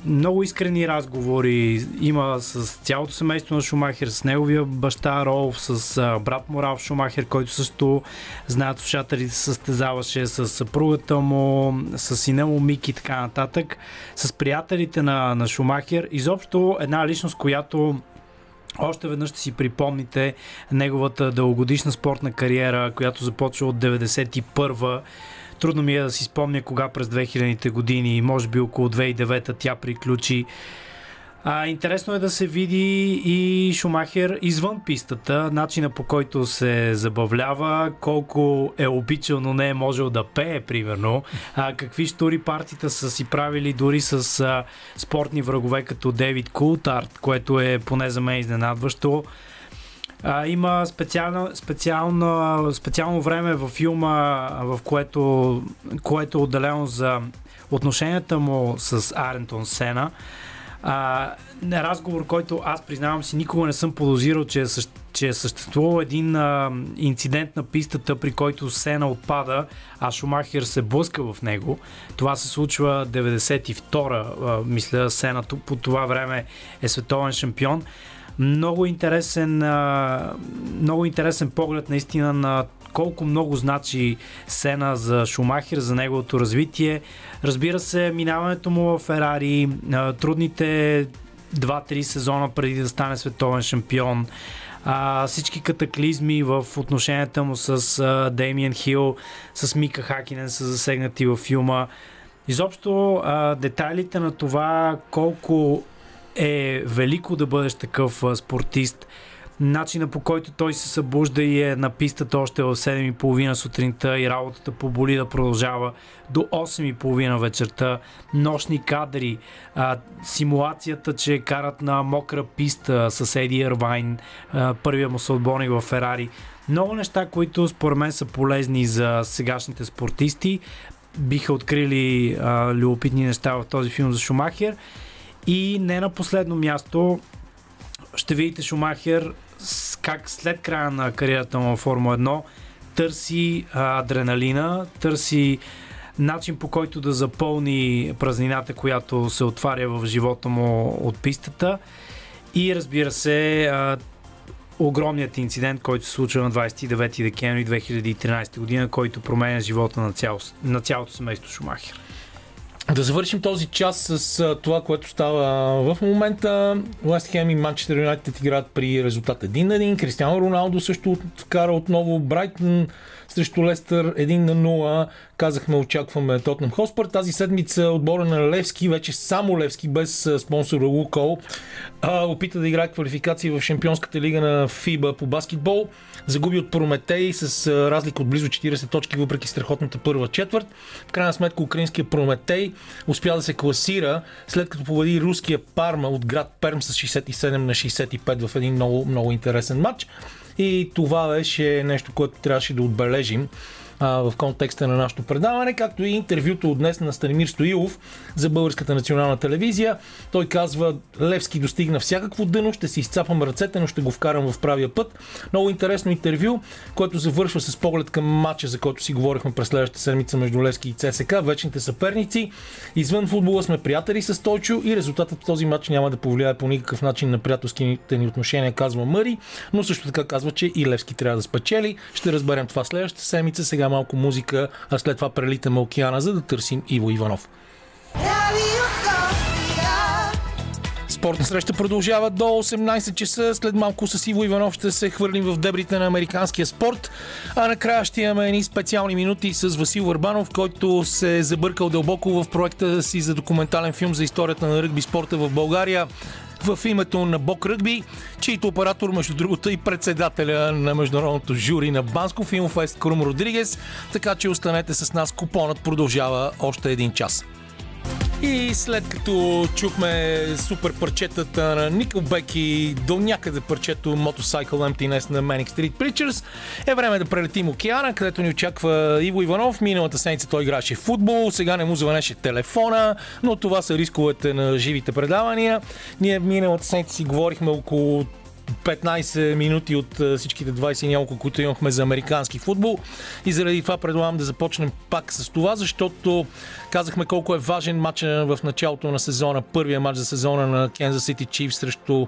много искрени разговори. Има с цялото семейство на Шумахер, с неговия баща Ролф, с брат му Ралф Шумахер, който също знаят слушателите състезаваше с съпругата му, с сина му Мики и така нататък, с приятелите на, на Шумахер. Изобщо една личност, която още веднъж ще си припомните неговата дългогодишна спортна кариера, която започва от 91 Трудно ми е да си спомня кога през 2000-те години, може би около 2009 тя приключи. А, интересно е да се види и Шумахер извън пистата, начина по който се забавлява, колко е обичал, но не е можел да пее, примерно. А, какви штури партита са си правили дори с а, спортни врагове като Дейвид Култарт, което е поне за мен изненадващо. А, има специално, специално, специално време във филма, в което, което е отделено за отношенията му с Арентон Сена. А, разговор, който аз признавам си, никога не съм подозирал, че е, че е съществувал един а, инцидент на пистата, при който Сена отпада, а Шумахер се блъска в него. Това се случва 92-а, а, мисля, Сена по това време е световен шампион. Много интересен, много интересен поглед наистина на колко много значи Сена за Шумахер, за неговото развитие. Разбира се, минаването му в Ферари, трудните 2-3 сезона преди да стане световен шампион, всички катаклизми в отношенията му с а, Деймиен Хил, с Мика Хакинен са засегнати във филма. Изобщо детайлите на това колко е велико да бъдеш такъв спортист. Начина по който той се събужда и е на пистата още в 7.30 сутринта и работата по боли да продължава до 8.30 вечерта, нощни кадри, а, симулацията, че карат на мокра писта с Еди Ирвайн, а, първия му съотборник в Ферари. Много неща, които според мен са полезни за сегашните спортисти. Биха открили а, любопитни неща в този филм за Шумахер. И не на последно място ще видите Шумахер как след края на кариерата му в Формула 1 търси адреналина, търси начин по който да запълни празнината, която се отваря в живота му от пистата. И разбира се, огромният инцидент, който се случва на 29 декември 2013 година, който променя живота на, цяло, на цялото семейство Шумахер. Да завършим този час с това, което става в момента. Уест Хем и Манчестър Юнайтед играят при резултат 1 на 1. Кристиано Роналдо също вкара отново. Брайтън срещу Лестър 1 на 0. Казахме, очакваме Тотнем Хоспър. Тази седмица отбора на Левски, вече само Левски, без спонсора Лукол, опита да играе квалификация в Шампионската лига на ФИБА по баскетбол. Загуби от Прометей с разлика от близо 40 точки, въпреки страхотната първа четвърт. В крайна сметка украинския Прометей успя да се класира, след като победи руския Парма от град Перм с 67 на 65 в един много, много интересен матч. И това беше нещо, което трябваше да отбележим в контекста на нашето предаване, както и интервюто от днес на Станимир Стоилов за Българската национална телевизия. Той казва, Левски достигна всякакво дъно, ще си изцапам ръцете, но ще го вкарам в правия път. Много интересно интервю, което завършва с поглед към матча, за който си говорихме през следващата седмица между Левски и ЦСК, вечните съперници. Извън футбола сме приятели с Тойчо и резултатът в този матч няма да повлияе по никакъв начин на приятелските ни отношения, казва Мъри, но също така казва, че и Левски трябва да спечели. Ще разберем това следващата седмица. Сега малко музика, а след това прелитаме океана, за да търсим Иво Иванов. Спортна среща продължава до 18 часа. След малко с Иво Иванов ще се хвърлим в дебрите на американския спорт. А накрая ще имаме едни специални минути с Васил Върбанов, който се е забъркал дълбоко в проекта си за документален филм за историята на ръгби спорта в България в името на Бок Ръгби, чийто оператор, между другото, и председателя на международното жури на Банско Филмфест Крум Родригес. Така че останете с нас. Купонът продължава още един час. И след като чухме супер парчетата на Nickelback и до някъде парчето Motorcycle Emptiness на Manic Street Preachers, е време да прелетим океана, където ни очаква Иво Иванов. Миналата седмица той играше футбол, сега не му звънеше телефона, но това са рисковете на живите предавания. Ние миналата седмица си говорихме около 15 минути от всичките 20 и няколко, които имахме за американски футбол. И заради това предлагам да започнем пак с това, защото казахме колко е важен матч в началото на сезона, първия матч за сезона на Kansas City Chiefs срещу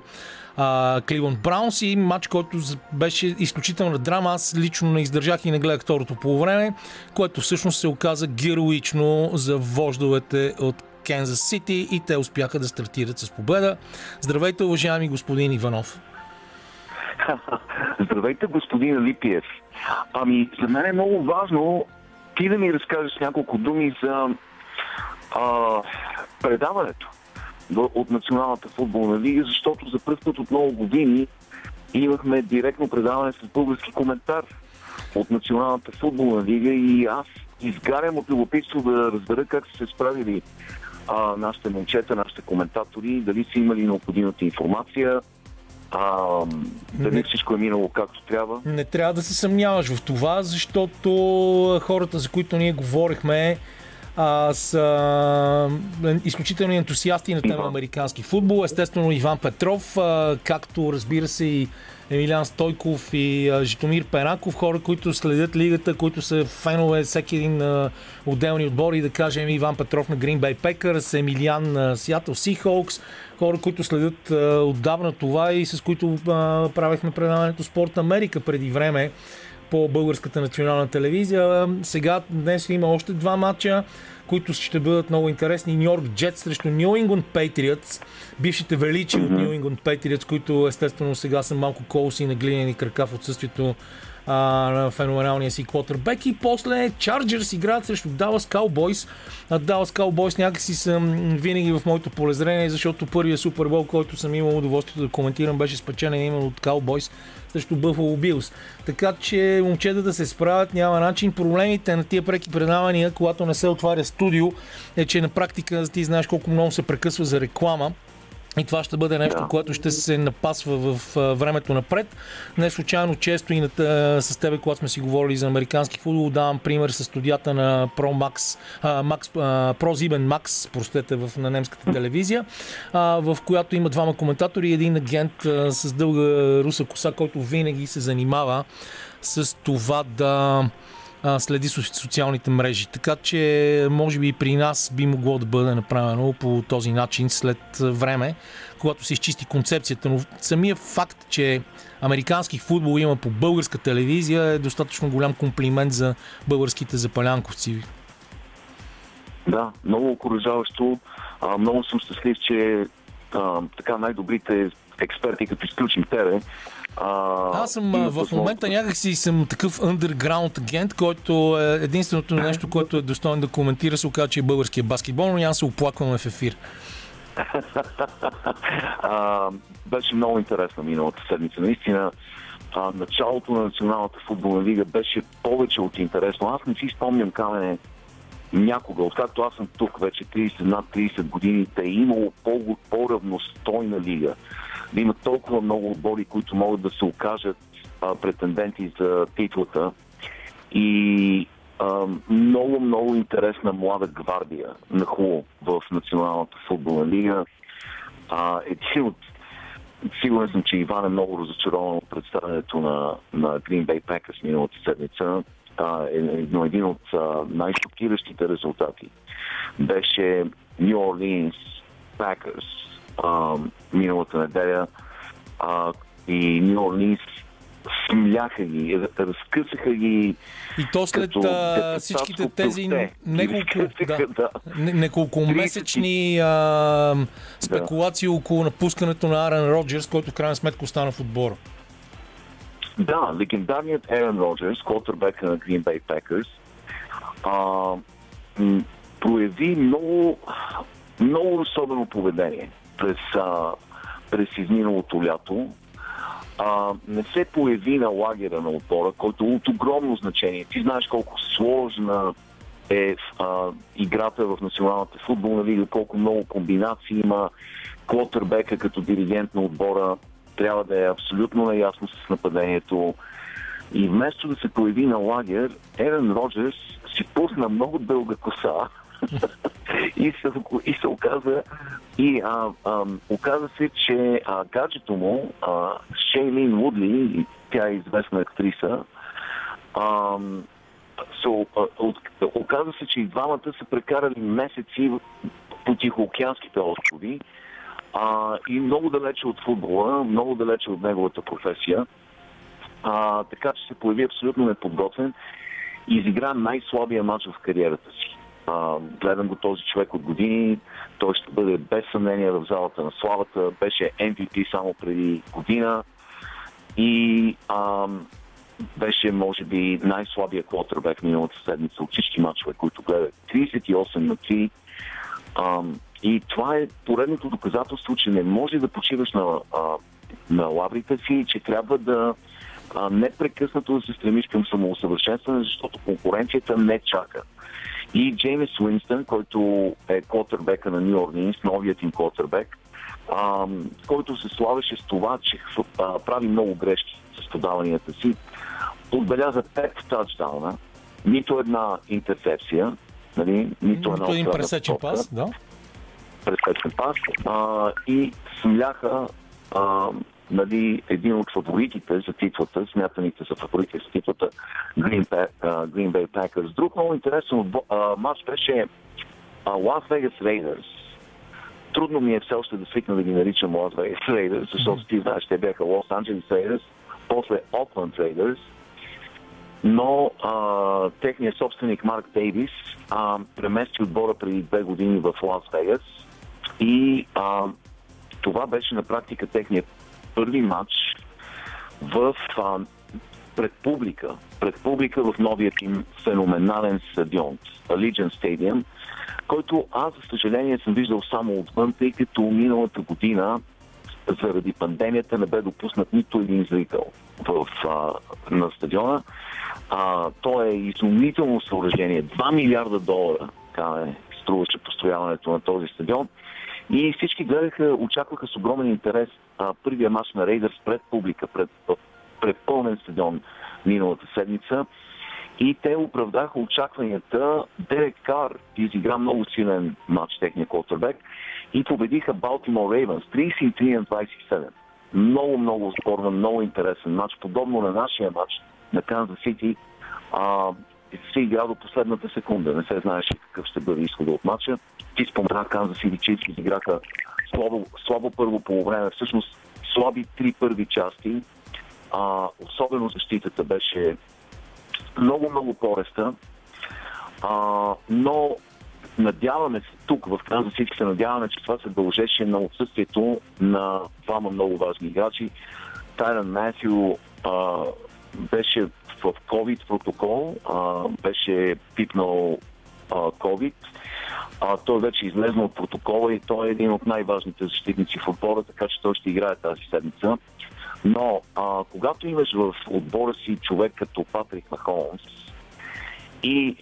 Кливънд Браунс и матч, който беше изключителна драма. Аз лично не издържах и не гледах второто по време, което всъщност се оказа героично за вождовете от Кензас Сити и те успяха да стартират с победа. Здравейте, уважаеми господин Иванов! <laughs> Здравейте, господин Липиев. Ами, за мен е много важно ти да ми разкажеш няколко думи за а, предаването от Националната футболна лига, защото за първ път от много години имахме директно предаване с български коментар от Националната футболна лига и аз изгарям от любопитство да разбера как са се справили а, нашите момчета, нашите коментатори, дали са имали необходимата информация, а, дали не, всичко е минало както трябва. Не трябва да се съмняваш в това, защото хората, за които ние говорихме, а, са изключително ентусиасти на тема американски футбол. Естествено Иван Петров, а, както разбира се и Емилян Стойков и а, Житомир Пенаков, хора, които следят лигата, които са фенове всеки един а, отделни отбори, да кажем Иван Петров на Green Bay Packers, Емилиан на Seattle Seahawks, хора, които следят отдавна това и с които правихме предаването Спорт Америка преди време по българската национална телевизия. Сега днес има още два матча, които ще бъдат много интересни. Нью Йорк Джетс срещу Нью Ингленд Патриотс. Бившите величи от Нью Ингленд Патриотс, които естествено сега са малко колоси на глинени крака в отсъствието а, на феноменалния си квотербек. И после Чарджерс играят срещу Далас Cowboys. А Далас Cowboys някакси са винаги в моето полезрение, защото първия Супербол, който съм имал удоволствието да коментирам, беше спечелен именно от Cowboys срещу Buffalo Bills. Така че момчета да се справят няма начин. Проблемите на тия преки предавания, когато не се отваря студио, е, че на практика ти знаеш колко много се прекъсва за реклама. И това ще бъде нещо, Да. което ще се напасва в времето напред. Не случайно често и на, с тебе, когато сме си говорили за американски футбол, давам пример с студията на Pro Max, а, Max а, Pro Ziben Max, простете, в, на немската телевизия, а, в която има двама коментатори и един агент а, с дълга руса коса, който винаги се занимава с това да а, следи со- социалните мрежи. Така че, може би и при нас би могло да бъде направено по този начин след време, когато се изчисти концепцията. Но самия факт, че американски футбол има по българска телевизия е достатъчно голям комплимент за българските запалянковци. Да, много окоръжаващо. Много съм щастлив, че а, така най-добрите експерти, като изключим тебе, а, Аз съм а, в момента някакси съм такъв underground агент, който е единственото нещо, което е достойно да коментира, се оказа, че е българския баскетбол, но няма се оплакваме в ефир. <laughs> а, беше много интересна миналата седмица. Наистина, а, началото на Националната футболна лига беше повече от интересно. Аз не си спомням камене някога, откакто аз съм тук вече 30, над 30 години, да е имало по- по-равностойна лига. Да има толкова много отбори, които могат да се окажат а, претенденти за титлата. И много, много интересна млада гвардия на в Националната футболна лига. А, един от Сигурен съм, че Иван е много разочарован от представянето на, на Green Bay Packers миналата седмица. А, е- но един от най-шокиращите резултати беше New Orleans Packers а, миналата неделя а, и New Orleans смляха ги, разкъсаха ги И то след а, всичките тези Разкъсаха, да, да. не- неколко месечни а, спекулации около напускането на Арен Роджерс, който в крайна сметка остана в отбора. Да, легендарният Ерен Роджерс, квотербека на Green Bay Packers, а, прояви много, много особено поведение през, а, през изминалото лято. А, не се появи на лагера на отбора, който от огромно значение. Ти знаеш колко сложна е а, играта в Националната футболна лига, колко много комбинации има. Квотербека като диригент на отбора трябва да е абсолютно наясно с нападението. И вместо да се появи на лагер, Ерен Роджерс си пусна много дълга коса и, се, и се оказа и а, а, оказа се, че а, гаджето му, а, Шейлин Вудли, тя е известна актриса, а, а, от, оказа се, че и двамата са прекарали месеци по Тихоокеанските острови а, и много далече от футбола, много далече от неговата професия. А, така че се появи абсолютно неподготвен и изигра най-слабия матч в кариерата си. Гледам го този човек от години. Той ще бъде без съмнение в залата на славата. Беше MVP само преди година. И а, беше, може би, най-слабия квотербек миналата седмица от всички матчове, които гледах. 38 на 3. А, и това е поредното доказателство, че не може да почиваш на, а, на лаврите си, че трябва да непрекъснато да се стремиш към самоусъвършенстване, защото конкуренцията не чака. И Джеймс Уинстън, който е квотербека на Нью Орлинс, новият им квотербек, а, който се славеше с това, че а, прави много грешки с подаванията си, отбеляза 5 тачдауна, нито една интерцепция, нали, нито една Нито един пресечен пас, да. пресечен пас а, и смляха а, нали, един от фаворитите за титлата, смятаните за фаворити за титлата Green, Bay, Green Bay Packers. Друг много интересен матч беше Las Vegas Raiders. Трудно ми е все още да свикна да ги наричам Las Vegas Raiders, защото ти знаеш, те бяха Los Angeles Raiders, после Oakland Raiders, но а, техният собственик Марк Дейвис а, премести отбора преди две години в Лас Вегас и а, това беше на практика техният първи матч в а, пред публика, пред публика в новият им феноменален стадион, Allegiant Stadium, който аз, за съжаление, съм виждал само отвън, тъй като миналата година заради пандемията не бе допуснат нито един зрител в, а, на стадиона. А, то е изумително съоръжение. 2 милиарда долара така е, струваше построяването на този стадион. И всички гледаха, очакваха с огромен интерес а, първия мач на Рейдърс пред публика, пред, пред пълнен стадион миналата седмица. И те оправдаха очакванията. Дерек Кар изигра много силен матч, техния квотербек, и победиха Балтимор Рейвенс 33 на 27. Много, много спорно, много интересен матч, подобно на нашия матч на Канзас Сити. Се игра до последната секунда. Не се знаеше какъв ще бъде изхода от матча. Ти спомена Канзас Сити Чифс изиграха слабо, слабо първо време. Всъщност слаби три първи части. А, особено защитата беше много, много пореста. А, но надяваме се тук, в Канза всички се надяваме, че това се дължеше на отсъствието на двама много важни играчи. Тайран Матю беше в COVID протокол, а, беше пипнал а, COVID. А, той вече излезнал от протокола и той е един от най-важните защитници в отбора, така че той ще играе тази седмица. Но а, когато имаш в отбора си човек като Патрик Махолмс и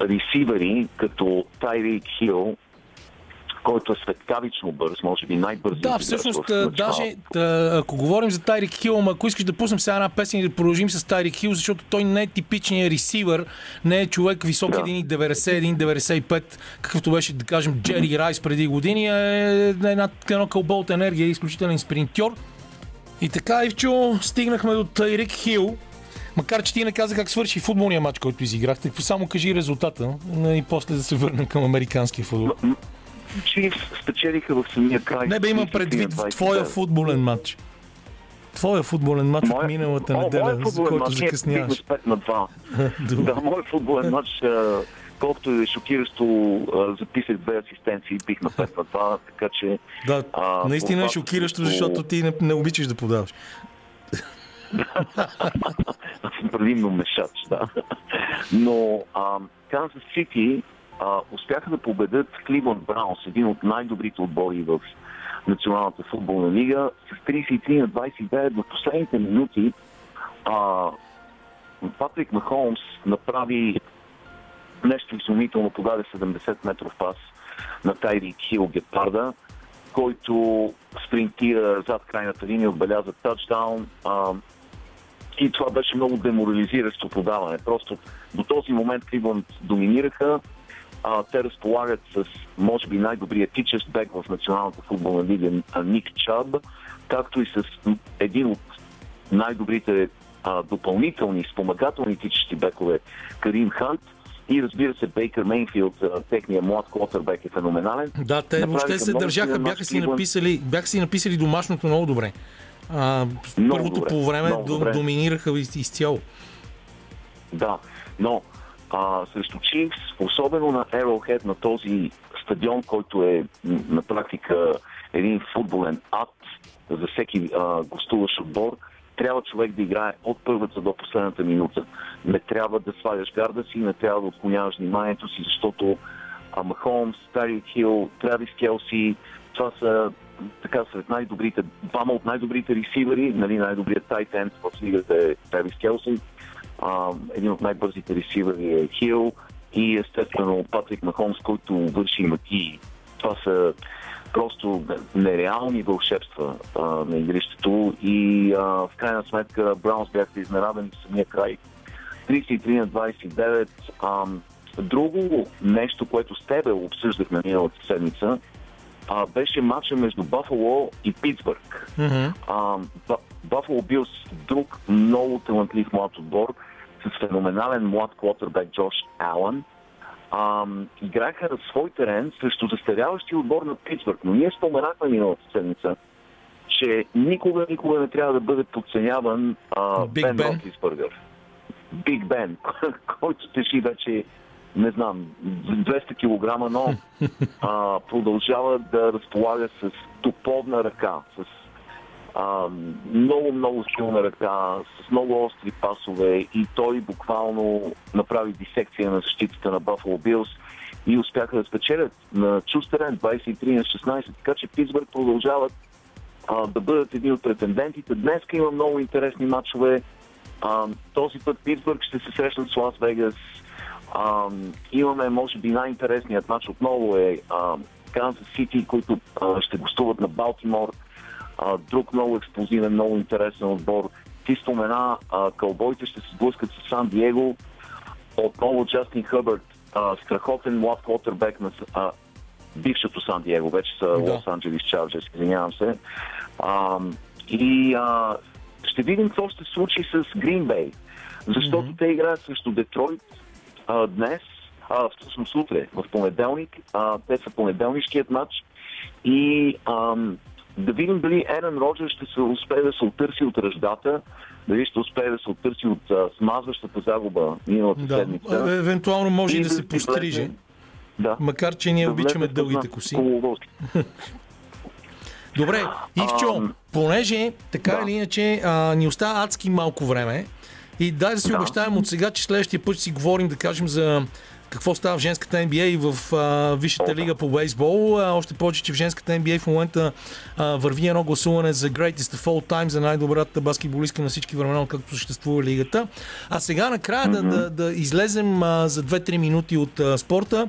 ресивери като Тайрик Хил, който е светкавично бърз, може би най-бърз. Да, всъщност, даже да, ако говорим за Тайрик Хил, ама ако искаш да пуснем сега една песен и да продължим с Тайрик Хил, защото той не е типичният ресивър, не е човек висок да. 1,90, 1,95, какъвто беше, да кажем, Джери Райс преди години, е една, едно кълбо от енергия, изключителен спринтьор. И така, Ивчо, стигнахме до Тайрик Хил. Макар, че ти не каза как свърши футболния матч, който изиграхте. Само кажи резултата и после да се върнем към американския футбол. Чифс спечелиха в самия край. Не бе, има предвид в твоя футболен матч. Твоя футболен матч от миналата О, неделя, за който закъсняваш. 5 на 2. <laughs> да, моят футболен матч колкото е шокиращо, записах две асистенции и бих на 5 на 2, така че... Да, а, наистина е шокиращо, защото ти не, не обичаш да подаваш. <laughs> Предимно мешач, да. Но Канзас Сити успяха да победят Кливън Браунс, един от най-добрите отбори в Националната футболна лига, с 33 на 29 в последните минути. А, Патрик Махолмс направи нещо изумително, подаде 70 метров пас на Тайри Хил Гепарда, който спринтира зад крайната линия, отбеляза тачдаун. И това беше много деморализиращо подаване. Просто до този момент Кливънд доминираха. А, те разполагат с, може би, най-добрият тичещ бек в Националната футболна лига Ник Чаб, както и с един от най-добрите а, допълнителни, спомагателни тичащи бекове Карим Хант. И разбира се, Бейкър Мейнфилд, техния млад квотербек е феноменален. Да, те въобще се държаха, бяха си, написали, бяха си написали домашното много добре. А, много първото добре, по време до, доминираха из, изцяло. Да, но а, срещу Чивс, особено на Arrowhead, на този стадион, който е на практика един футболен ад за всеки а, гостуващ отбор, трябва човек да играе от първата до последната минута. Не трябва да сваляш гарда си, не трябва да отклоняваш вниманието си, защото Махомс, Тарик Хил, Травис Келси, това са така сред най-добрите, двама от най-добрите ресивери, нали, най-добрият тайтенд в лигата е Травис Келси, а, един от най-бързите ресивери е Хил и естествено Патрик Махомс, който върши матии. Това са просто нереални вълшебства а, на игрището и а, в крайна сметка Браунс бяха изненадани в самия край. 33 на 29. А, друго нещо, което с тебе обсъждахме миналата седмица, а, беше матча между Бафало и Питсбърг. Mm-hmm. Бафало бил с друг много талантлив млад отбор, с феноменален млад квотербек Джош Алън. играха на свой терен срещу застаряващия отбор на Питсбърг. Но ние споменахме миналата седмица, че никога, никога не трябва да бъде подценяван а, Бен Ротлисбъргър. Биг Бен, <laughs> който тежи вече не знам, 200 кг, но а, продължава да разполага с топовна ръка, с А, много, много силна ръка, с много остри пасове и той буквално направи дисекция на защитата на Buffalo Bills и успяха да спечелят на чуст терен 23 на 16. Така че Питсбърг продължават а, да бъдат едни от претендентите. Днес има много интересни матчове. А, този път Питсбърг ще се срещнат с Лас Вегас. А, имаме, може би, най-интересният матч отново е Канзас Сити, които а, ще гостуват на Балтимор. А, друг много експлозивен, много интересен отбор. Ти спомена, а, кълбойте ще се сблъскат с Сан Диего. Отново Джастин Хъбърт, а, страхотен млад квотербек на а, бившото Сан Диего, вече са Да. Лос Анджелис Чарджерс, извинявам се. А, и а, ще видим какво ще случи с Грин Бей, защото те играят срещу Детройт а, днес, а, всъщност утре, в понеделник. А, те са понеделнишкият матч и ам, да видим дали Ерен Роджер ще се успее да се оттърси от ръждата, дали ще успее да се оттърси от а, смазващата загуба миналата Да. седмица. Е, Евентуално може и да си се постриже. влезе- Да. Макар, че ние Да обичаме дългите коси. <laughs> Добре, Ивчо, понеже така да. или иначе а, ни остава адски малко време и дай да си Да. обещаем от сега, че следващия път ще си говорим, да кажем, за какво става в женската NBA и в а, Висшата лига по бейсбол. А, още повече, че в женската NBA в момента а, върви едно гласуване за Greatest of All Time, за най-добрата баскетболистка на всички времена, откакто съществува лигата. А сега накрая да, да, да излезем а, за 2-3 минути от а, спорта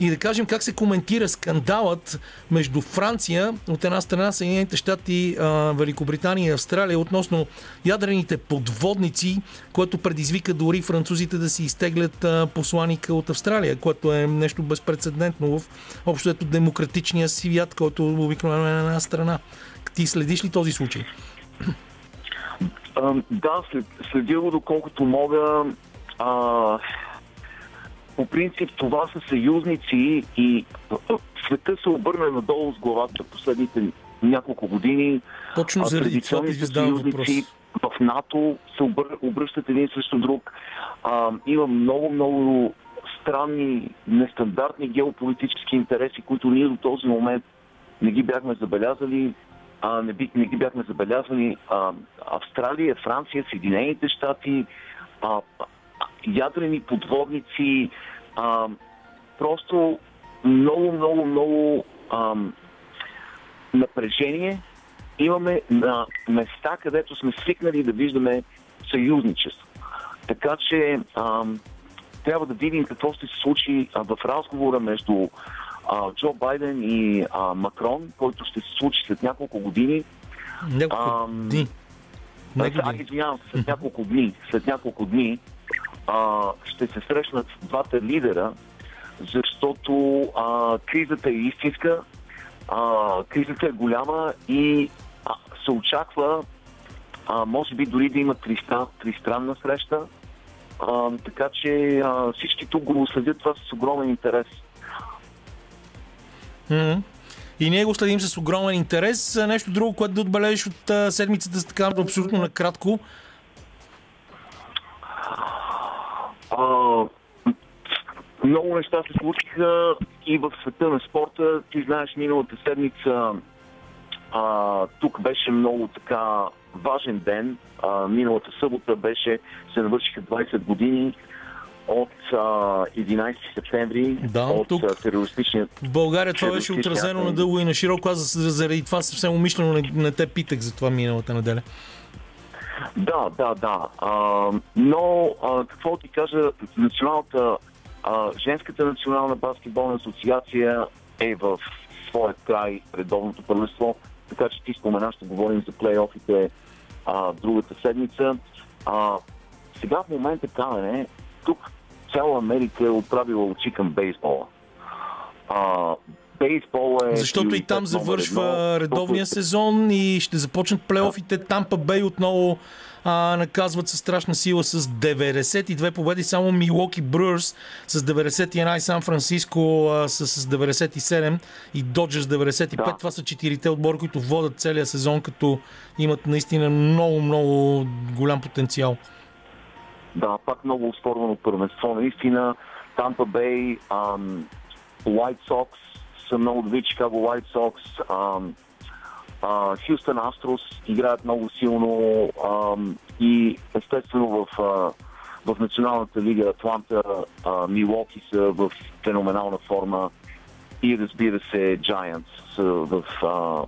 и да кажем как се коментира скандалът между Франция, от една страна Съединените щати, Великобритания и Австралия относно ядрените подводници, което предизвика дори французите да си изтеглят посланика от Австралия, което е нещо безпредседентно в общо ето демократичния свят, който обикновено е на една страна. Ти следиш ли този случай? Да, след, следя го доколкото мога. А, по принцип това са съюзници и света се обърна надолу с главата последните няколко години. Точно заради това традиционните задавам въпрос. в НАТО се обър... обръщат един срещу друг. А, има много, много странни, нестандартни геополитически интереси, които ние до този момент не ги бяхме забелязали. А, не, би, не ги бяхме забелязали а, Австралия, Франция, Съединените щати, а, ядрени подводници, а, просто много, много, много ам, напрежение имаме на места, където сме свикнали да виждаме съюзничество. Така че ам, трябва да видим какво ще се случи а, в разговора между а, Джо Байден и а, Макрон, който ще се случи след няколко години. Няколко дни. Не а, извинявам се, след няколко дни, след няколко дни ще се срещнат двата лидера, защото а, кризата е истинска, а, кризата е голяма и а, се очаква, а, може би дори да има тристран, тристранна среща. А, така че а, всички тук го следят това с огромен интерес. Мгм. И ние го следим с огромен интерес. Нещо друго, което да отбележиш от а, седмицата, така абсолютно накратко. А, много неща се случиха и в света на спорта. Ти знаеш, миналата седмица а, тук беше много така важен ден. А, миналата събота беше, се навършиха 20 години от а, 11 септември, Да, от тук- терористичния В България това беше отразено надълго и на широко. Аз за- заради това съвсем умишлено не, не те питах за това миналата неделя. Да, да, да. А, но а, какво ти кажа, националната, а, женската национална баскетболна асоциация е в своя край редовното първенство, така че ти спомена, ще говорим за плейофите а, другата седмица. А, сега в момента камене, тук цяла Америка е отправила очи към бейсбола. А, бейсбол е... Защото и там завършва едно. редовния Толкова- сезон и ще започнат плейофите. Тампа Бей отново а, наказват със страшна сила с 92 победи. Само Милоки Брюърс с 91 и Сан Франциско а, с, с 97 и Доджерс 95. Да. Това са четирите отбора, които водят целия сезон, като имат наистина много, много голям потенциал. Да, пак много спорвано първенство. Наистина, Тампа Бей, White Sox са много добри, Chicago White Sox, Хюстън Астрос играят много силно а, и естествено в, а, в Националната лига Атланта Милоки са в феноменална форма и разбира се Giants са в, а,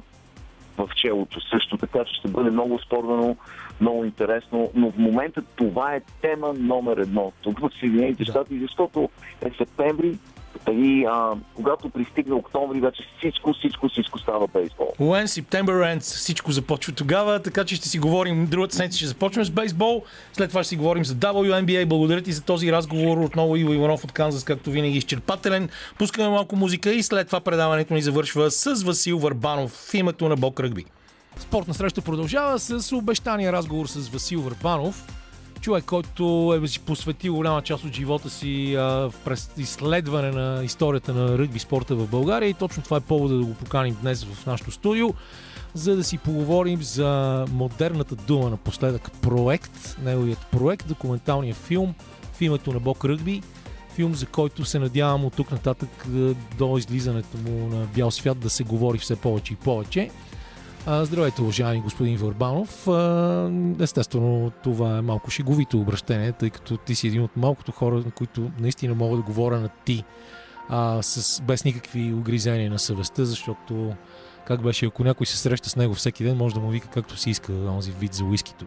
в челото също, така че ще бъде много спорвано, много интересно, но в момента това е тема номер едно тук в Съединените Да. щати, защото е септември и а, когато пристигне октомври, вече всичко, всичко, всичко става бейсбол. When September ends, всичко започва тогава, така че ще си говорим другата седмица, ще започнем с бейсбол, след това ще си говорим за WNBA. Благодаря ти за този разговор. Отново Иво Иванов от Канзас, както винаги изчерпателен. Пускаме малко музика и след това предаването ни завършва с Васил Върбанов в името на Бог Ръгби. Спортна среща продължава с обещания разговор с Васил Върбанов. Човек, който е си посветил голяма част от живота си а, през изследване на историята на ръгби спорта в България. И точно това е повода да го поканим днес в нашото студио, за да си поговорим за модерната дума напоследък. Проект, неговият проект, документалния филм в името на Бог Ръгби, филм, за който се надявам от тук нататък до излизането му на бял свят да се говори все повече и повече. Здравейте, уважаеми господин Върбанов. Естествено, това е малко шеговито обращение, тъй като ти си един от малкото хора, на които наистина мога да говоря на ти, а, с, без никакви огризения на съвестта, защото как беше, ако някой се среща с него всеки ден, може да му вика както си иска онзи вид за уискито.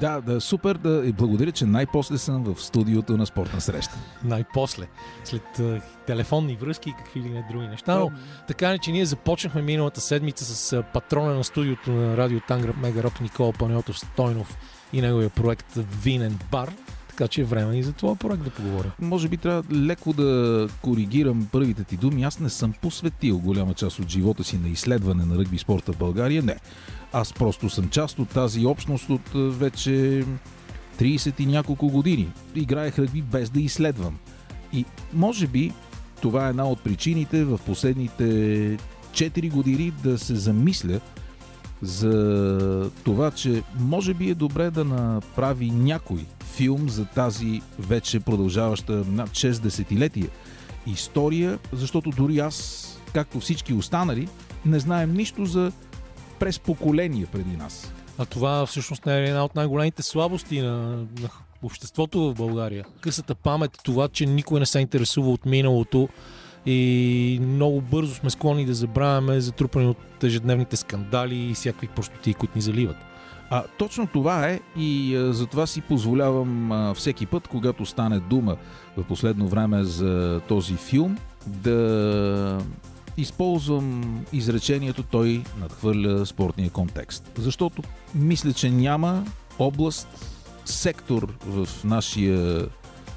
Да, да, супер. Да, и благодаря, че най-после съм в студиото на спортна среща. Най-после, след а, телефонни връзки и какви ли не други неща. Но така не, че ние започнахме миналата седмица с а, патрона на студиото на Радио Тангра Мегарок Никола Панайотов Стойнов и неговия проект Винен бар. Така че е време и за това проект да поговорим. Може би трябва леко да коригирам първите ти думи. Аз не съм посветил голяма част от живота си на изследване на ръгби спорта в България. Не. Аз просто съм част от тази общност от а, вече 30 и няколко години. Играех ръгби без да изследвам. И може би това е една от причините в последните 4 години да се замисля за това, че може би е добре да направи някой филм за тази вече продължаваща над 6 десетилетия история, защото дори аз, както всички останали, не знаем нищо за през поколения преди нас. А това всъщност не е една от най-големите слабости на, на обществото в България. Късата памет, това, че никой не се интересува от миналото и много бързо сме склонни да забравяме затрупани от ежедневните скандали и всякакви простоти, които ни заливат. А точно това е и а, затова си позволявам а, всеки път, когато стане дума в последно време за този филм, да използвам изречението той надхвърля спортния контекст. Защото мисля, че няма област, сектор в нашия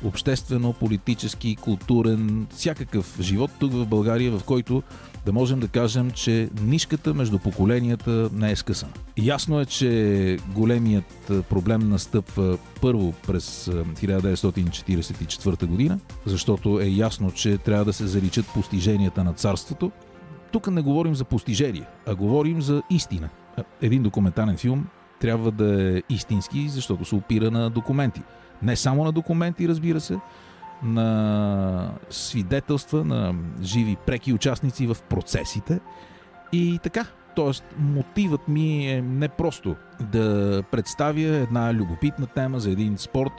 обществено, политически, културен, всякакъв живот тук в България, в който да можем да кажем, че нишката между поколенията не е скъсана. Ясно е, че големият проблем настъпва първо през а, 1944 година, защото е ясно, че трябва да се заличат постиженията на царството. Тук не говорим за постижение, а говорим за истина. Един документален филм трябва да е истински, защото се опира на документи. Не само на документи, разбира се, на свидетелства, на живи преки участници в процесите. И така, т.е. мотивът ми е не просто да представя една любопитна тема за един спорт,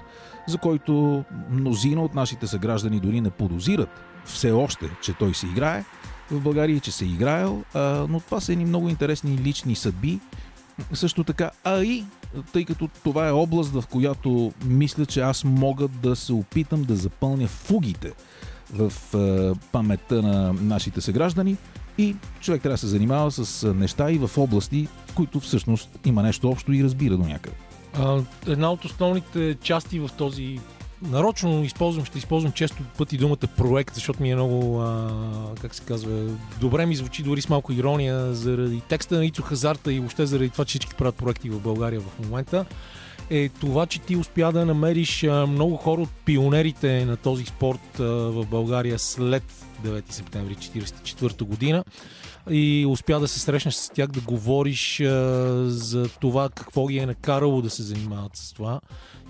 за който мнозина от нашите съграждани дори не подозират все още, че той се играе в България, че се е играел, но това са едни много интересни лични съдби, също така, а и тъй като това е област, в която мисля, че аз мога да се опитам да запълня фугите в е, паметта на нашите съграждани и човек трябва да се занимава с е, неща и в области, в които всъщност има нещо общо и разбира до някъде. Една от основните части в този нарочно използвам, ще използвам често пъти думата проект, защото ми е много, а, как се казва, добре ми звучи дори с малко ирония заради текста на Ицо Хазарта и въобще заради това, че всички правят проекти в България в момента е това, че ти успя да намериш много хора от пионерите на този спорт в България след 9 септември 1944 година и успя да се срещнеш с тях, да говориш за това какво ги е накарало да се занимават с това.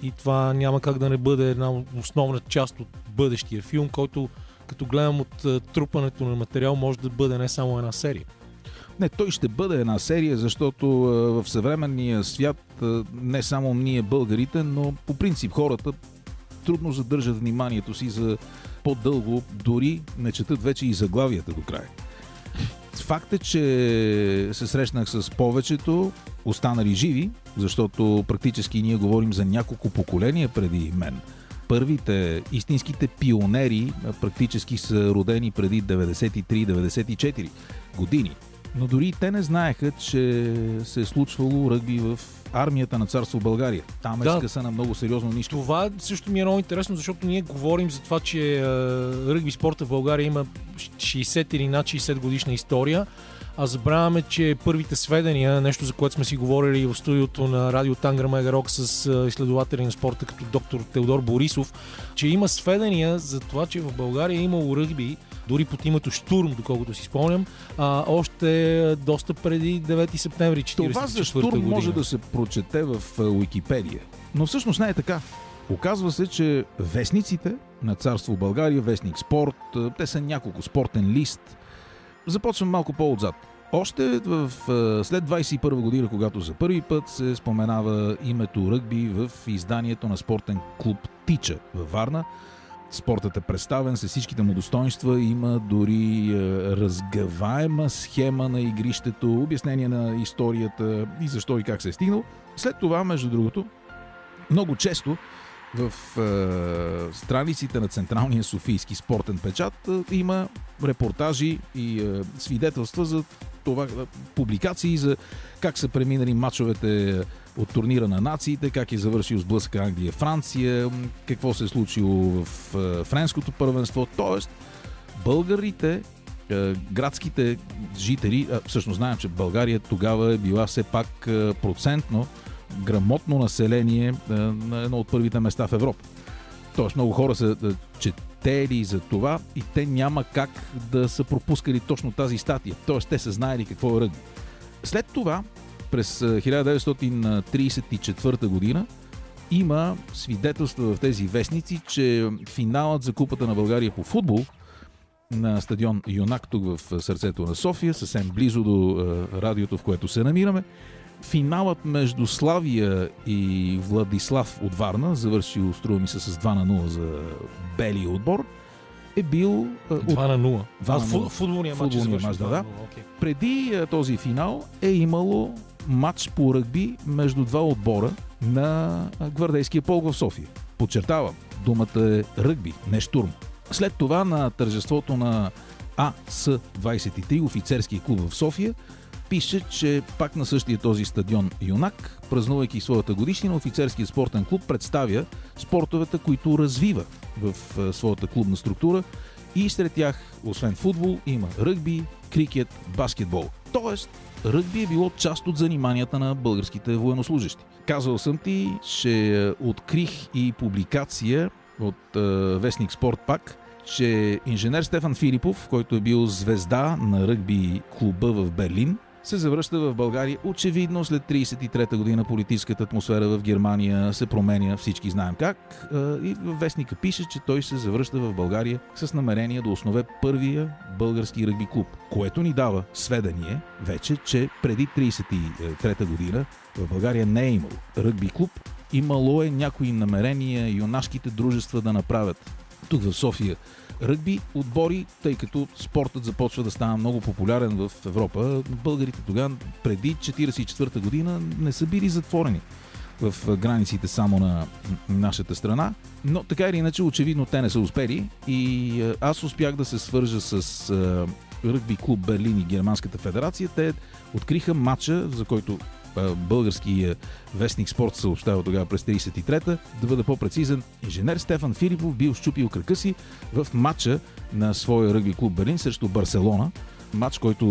И това няма как да не бъде една основна част от бъдещия филм, който като гледам от а, трупането на материал може да бъде не само една серия. Не, той ще бъде една серия, защото а, в съвременния свят а, не само ние българите, но по принцип хората трудно задържат вниманието си за по-дълго, дори не четат вече и заглавията до края. Факт е, че се срещнах с повечето останали живи, защото практически ние говорим за няколко поколения преди мен. Първите, истинските пионери практически са родени преди 93-94 години. Но дори те не знаеха, че се е случвало ръгби в армията на царство България. Там е Да. скъсана много сериозно нищо. Това също ми е много интересно, защото ние говорим за това, че е, ръгби спорта в България има 60 или над 60 годишна история, а забравяме, че първите сведения, нещо за което сме си говорили в студиото на радио Тангър Мегарок с изследователи на спорта като доктор Теодор Борисов, че има сведения за това, че в България е имало ръгби, дори под името Штурм, доколкото си спомням, а, още доста преди 9 септември 1944 Това за штурм година. може да се прочете в Уикипедия. Но всъщност не е така. Оказва се, че вестниците на Царство България, вестник Спорт, те са няколко спортен лист. Започвам малко по-отзад. Още в, след 21 година, когато за първи път се споменава името ръгби в изданието на спортен клуб Тича във Варна, Спортът е представен с всичките му достоинства, има дори е, разгъваема схема на игрището, обяснение на историята и защо и как се е стигнал. След това, между другото, много често в е, страниците на Централния Софийски спортен печат е, има репортажи и е, свидетелства за това, е, публикации за как са преминали матчовете от турнира на нациите, как е завършил сблъсъка Англия-Франция, какво се е случило в е, френското първенство. Тоест, българите, е, градските жители, всъщност знаем, че България тогава е била все пак е, процентно грамотно население е, на едно от първите места в Европа. Тоест много хора са е, четели за това и те няма как да са пропускали точно тази статия. Тоест те са знаели какво е ръгби. След това, през е, 1934 година, има свидетелства в тези вестници, че финалът за Купата на България по футбол на стадион Юнак, тук в сърцето на София, съвсем близо до е, радиото, в което се намираме, финалът между Славия и Владислав от Варна, завършил, струва ми се, с 2 на 0 за белия отбор, е бил е, от 2 на 0. Два А, на фу- нула. футболния матч е Футболния матч, да, 2 да. 0, окей. преди е, този финал е имало матч по ръгби между два отбора на е, гвардейския полк в София. Подчертавам, думата е ръгби, не штурм. След това на тържеството на АС-23, офицерския клуб в София, пише, че пак на същия този стадион Юнак, празнувайки своята годишнина, офицерският спортен клуб представя спортовете, които развива в е, своята клубна структура и сред тях, освен футбол, има ръгби, крикет, баскетбол. Тоест, ръгби е било част от заниманията на българските военнослужащи. Казвал съм ти, че е, открих и публикация от е, Вестник Спорт пак, че инженер Стефан Филипов, който е бил звезда на ръгби клуба в Берлин, се завръща в България. Очевидно след 33-та година политическата атмосфера в Германия се променя, всички знаем как. И в вестника пише, че той се завръща в България с намерение да основе първия български ръгби клуб, което ни дава сведение вече, че преди 33-та година в България не е имало ръгби клуб. Имало е някои намерения юнашките дружества да направят тук в София ръгби отбори, тъй като спортът започва да става много популярен в Европа. Българите тогава, преди 1944 година, не са били затворени в границите само на нашата страна. Но така или иначе, очевидно те не са успели и е, аз успях да се свържа с е, ръгби клуб Берлин и Германската федерация. Те откриха матча, за който български е, вестник спорт съобщава тогава през 33-та, да бъда по-прецизен, инженер Стефан Филипов бил щупил крака си в матча на своя ръгби клуб Берлин срещу Барселона. Матч, който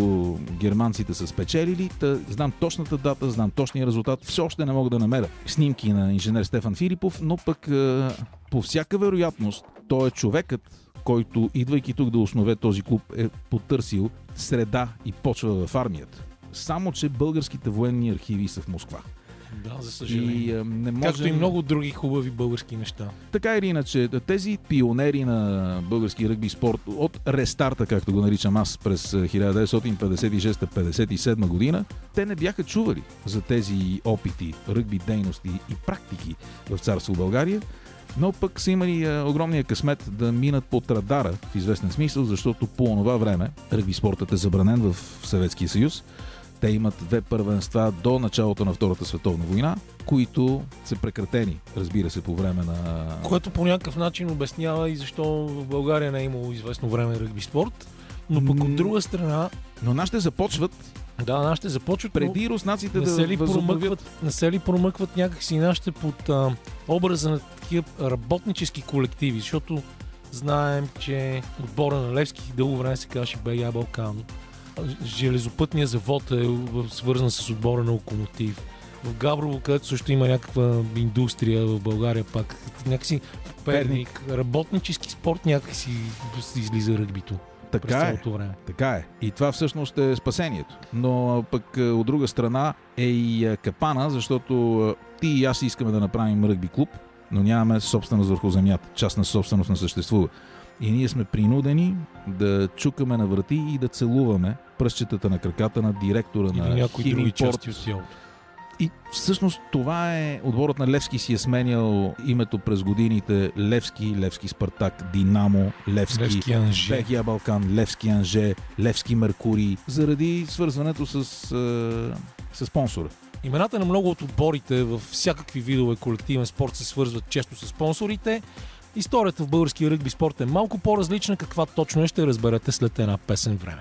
германците са спечелили. Та, знам точната дата, знам точния резултат. Все още не мога да намеря снимки на инженер Стефан Филипов, но пък е, по всяка вероятност той е човекът, който, идвайки тук да основе този клуб, е потърсил среда и почва в армията. Само, че българските военни архиви са в Москва. Да, за съжаление. И а, не можем... Както и много други хубави български неща. Така или иначе, тези пионери на български ръгби спорт от рестарта, както го наричам аз, през 1956-57 година, те не бяха чували за тези опити, ръгби дейности и практики в царство България, но пък са имали а, огромния късмет да минат под радара в известен смисъл, защото по това време ръгби спортът е забранен в Съветския съюз. Те имат две първенства до началото на Втората световна война, които са прекратени, разбира се, по време на... Което по някакъв начин обяснява и защо в България не е имало известно време ръгби спорт. Но пък от друга страна, Но нашите започват да, нашите започват, преди руснаците не да се, ли промъкват, не се ли промъкват някакси нашите под а, образа на такива работнически колективи, защото знаем, че отбора на Левски дълго време се казваше БЯ Балкан. Железопътният завод е свързан с отбора на Локомотив. В Габрово, където също има някаква индустрия в България пак. Някакси в Перник. Работнически спорт някакси излиза ръгбито през Така е. цялото време. Така е. И това всъщност е спасението. Но пък от друга страна е и капана, защото ти и аз искаме да направим ръгби клуб, но нямаме собственост върху земята. Частна собственост не съществува. И ние сме принудени да чукаме на врати и да целуваме пръстчетата на краката на директора Или на някои други части от тялото. И всъщност това е... Отборът на Левски си е сменял името през годините Левски, Левски Спартак, Динамо, Левски, Левски Анжи. Бехия Балкан, Левски Анже, Левски Меркурий, заради свързването с, е, с спонсора. Имената на много от отборите в всякакви видове колективен спорт се свързват често с спонсорите. Историята в българския ръгби спорт е малко по-различна, каква точно е, ще разберете след една песен време.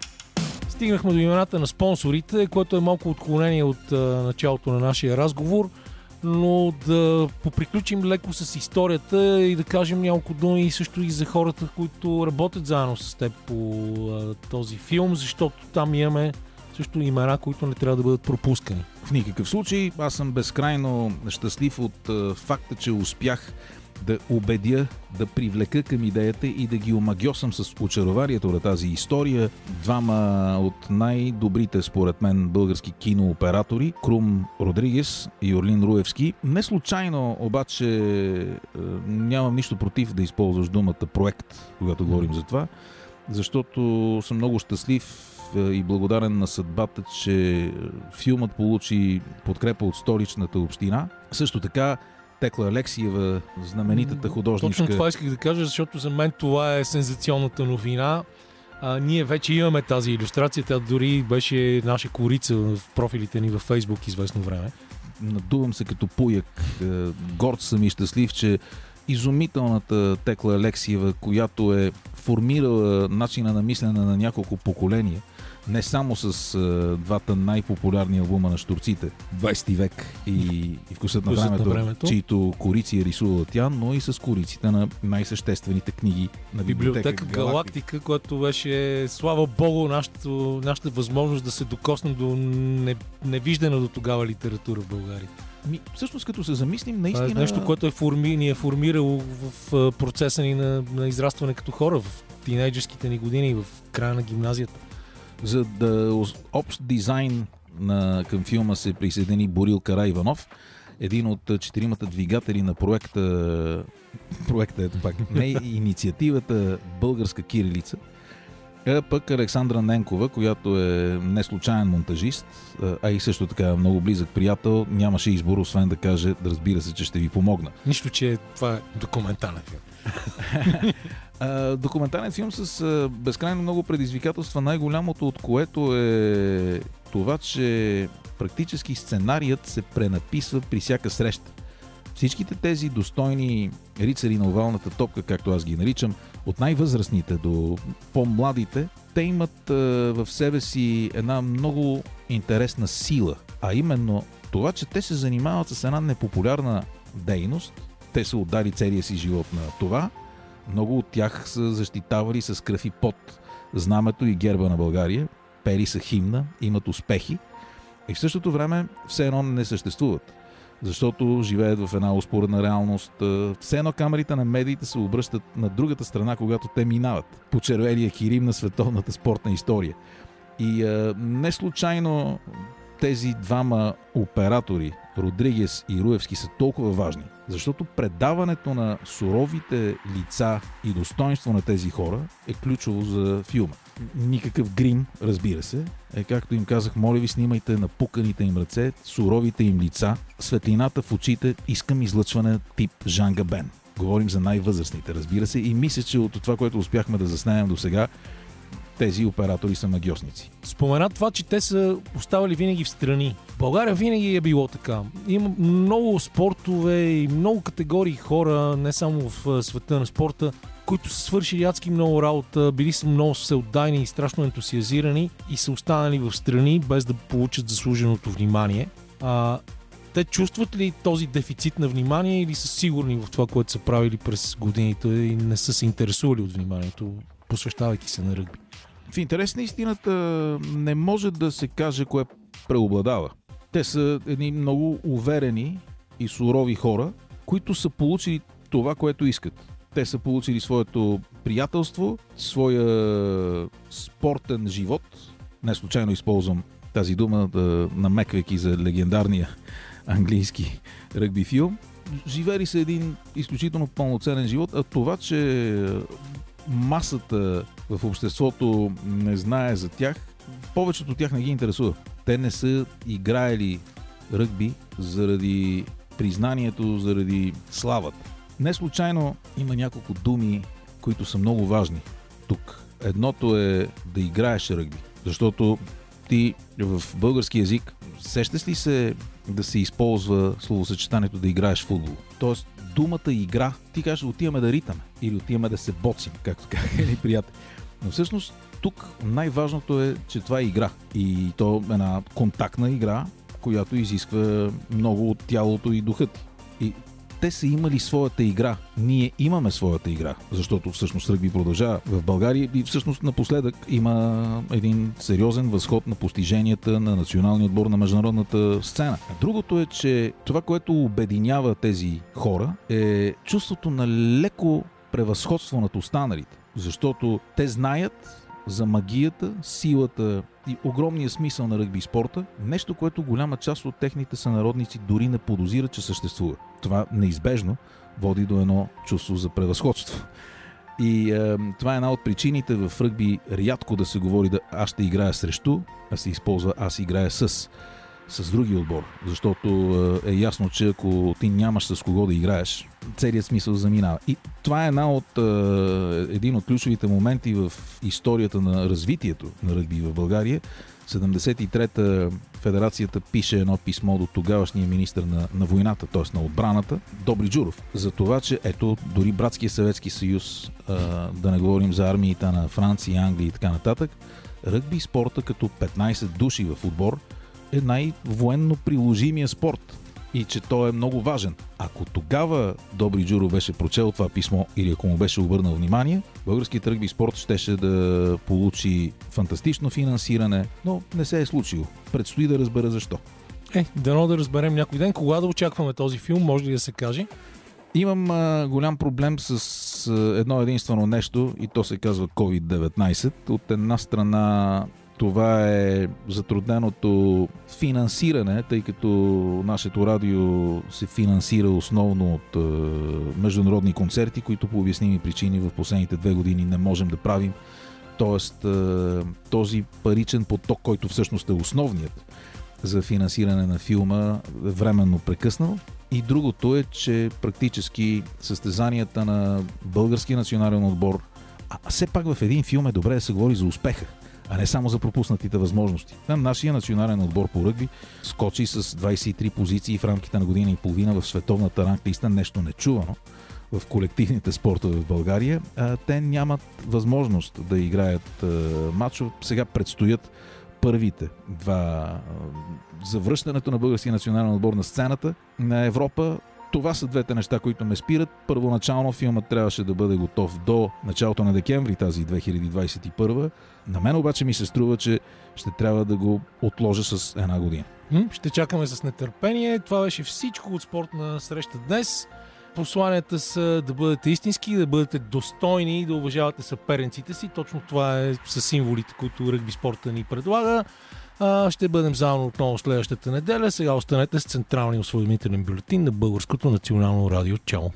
Стигнахме до имената на спонсорите, което е малко отклонение от а, началото на нашия разговор, но да поприключим леко с историята и да кажем няколко думи също и за хората, които работят заедно с теб по а, този филм, защото там имаме също имена, които не трябва да бъдат пропускани. В никакъв случай аз съм безкрайно щастлив от е, факта, че успях да убедя, да привлека към идеята и да ги омагьосам с очарованието на тази история. Двама от най-добрите, според мен, български кинооператори, Крум Родригес и Орлин Руевски. Не случайно, обаче, е, нямам нищо против да използваш думата проект, когато говорим за това, защото съм много щастлив е, и благодарен на съдбата, че е, филмът получи подкрепа от столичната община. Също така Текла Алексиева, знаменитата художничка. Точно това исках да кажа, защото за мен това е сензационната новина. А, ние вече имаме тази иллюстрация, тя дори беше наша корица в профилите ни във Фейсбук известно време. Надувам се като пуяк. Е, Горд съм и щастлив, че изумителната Текла Алексиева, която е формирала начина на мислене на няколко поколения, не само с е, двата най-популярни албума на штурците 20 век и, и Вкусът на Вкусът на времето, времето. чието корици е рисувала тя, но и с кориците на най-съществените книги на библиотека, Библиотека Галактика, която беше, слава богу, нашата, нашата възможност да се докоснем до не, невиждана до тогава литература в България. Ми, всъщност, като се замислим, Това наистина... е нещо, което е форми, ни е формирало в, а, процеса ни на, на израстване като хора в тинейджерските ни години, в края на гимназията. За да общ дизайн на, към филма се присъедини Борил Караиванов, един от четиримата двигатели на проекта, проекта ето пак, не инициативата Българска кирилица, а пък Александра Ненкова, която е не случайен монтажист, а, а и също така много близък приятел, нямаше избор, освен да каже, да разбира се, че ще ви помогна. Нищо, че това е документален филм. <laughs> А, документален филм с а, безкрайно много предизвикателства, най-голямото от което е това, че практически сценарият се пренаписва при всяка среща. Всичките тези достойни рицари на овалната топка, както аз ги наричам, от най-възрастните до по-младите, те имат а, в себе си една много интересна сила, а именно това, че те се занимават с една непопулярна дейност. Те са отдали целия си живот на това, много от тях са защитавали с кръв и пот знамето и герба на България, пели са химна, имат успехи и в същото време все едно не съществуват. Защото живеят в една успоредна реалност. Е, Все едно камерите на медиите се обръщат на другата страна, когато те минават. По червелия хирим на световната спортна история. И е, не случайно тези двама оператори, Родригес и Руевски, са толкова важни? Защото предаването на суровите лица и достоинство на тези хора е ключово за филма. Никакъв грим, разбира се. Е, както им казах, моля ви, снимайте на пуканите им ръце, суровите им лица, светлината в очите, искам излъчване тип Жан Габен. Говорим за най-възрастните, разбира се, и мисля, че от това, което успяхме да заснемем до сега, тези оператори са магиосници. Спомена това, че те са оставали винаги в страни. България винаги е било така. Има много спортове и много категории хора, не само в света на спорта, които са свършили адски много работа, били са много всеотдайни и страшно ентусиазирани и са останали в страни без да получат заслуженото внимание. А, те чувстват ли този дефицит на внимание или са сигурни в това, което са правили през годините и не са се интересували от вниманието, посвещавайки се на ръгби? В интерес на истината не може да се каже кое преобладава. Те са едни много уверени и сурови хора, които са получили това, което искат. Те са получили своето приятелство, своя спортен живот. Не случайно използвам тази дума, да намеквайки за легендарния английски ръгби филм. Живели са един изключително пълноценен живот, а това, че масата в обществото не знае за тях, повечето от тях не ги интересува. Те не са играели ръгби заради признанието, заради славата. Не случайно има няколко думи, които са много важни тук. Едното е да играеш ръгби, защото ти в български язик сещаш ли се да се използва словосъчетанието да играеш футбол? Тоест думата игра, ти кажеш отиваме да ритаме или отиваме да се боцим, както казаха ни приятели. Но всъщност тук най-важното е, че това е игра. И то е една контактна игра, която изисква много от тялото и духът. Те са имали своята игра. Ние имаме своята игра, защото всъщност ръгби продължава в България и всъщност напоследък има един сериозен възход на постиженията на националния отбор на международната сцена. Другото е, че това, което обединява тези хора е чувството на леко превъзходство над останалите, защото те знаят за магията, силата и огромния смисъл на ръгби спорта, нещо, което голяма част от техните сънародници дори не подозират, че съществува. Това неизбежно води до едно чувство за превъзходство. И е, това е една от причините в ръгби рядко да се говори да аз ще играя срещу, а се използва аз играя с с други отбор, защото е ясно, че ако ти нямаш с кого да играеш, целият смисъл заминава. И това е една от, един от ключовите моменти в историята на развитието на ръгби в България. 73-та федерацията пише едно писмо до тогавашния министр на, на войната, т.е. на отбраната, Добри Джуров, за това, че ето дори братския Съветски съюз, да не говорим за армиите на Франция, Англия и така нататък, ръгби спорта като 15 души в отбор – е най-военно приложимия спорт и че той е много важен. Ако тогава Добри Джуро беше прочел това писмо или ако му беше обърнал внимание, българският ръгби спорт щеше да получи фантастично финансиране, но не се е случило. Предстои да разбера защо. Е, дано да разберем някой ден. Кога да очакваме този филм, може ли да се каже? Имам а, голям проблем с а, едно единствено нещо и то се казва COVID-19. От една страна това е затрудненото финансиране, тъй като нашето радио се финансира основно от е, международни концерти, които по обясними причини в последните две години не можем да правим. Тоест, е, този паричен поток, който всъщност е основният за финансиране на филма, е временно прекъснал. И другото е, че практически състезанията на българския национален отбор, а все пак в един филм е добре да се говори за успеха а не само за пропуснатите възможности. Там нашия национален отбор по ръгби скочи с 23 позиции в рамките на година и половина в световната ранглиста, нещо нечувано в колективните спортове в България. Те нямат възможност да играят а, матчове. Сега предстоят първите два завръщането на българския национален отбор на сцената на Европа това са двете неща, които ме спират. Първоначално филмът трябваше да бъде готов до началото на декември тази 2021. На мен обаче ми се струва, че ще трябва да го отложа с една година. Ще чакаме с нетърпение. Това беше всичко от спортна среща днес. Посланията са да бъдете истински, да бъдете достойни и да уважавате съперниците си. Точно това е с символите, които ръгби спорта ни предлага. А, ще бъдем заедно отново следващата неделя. Сега останете с централния осведомителен бюлетин на Българското национално радио. Чао!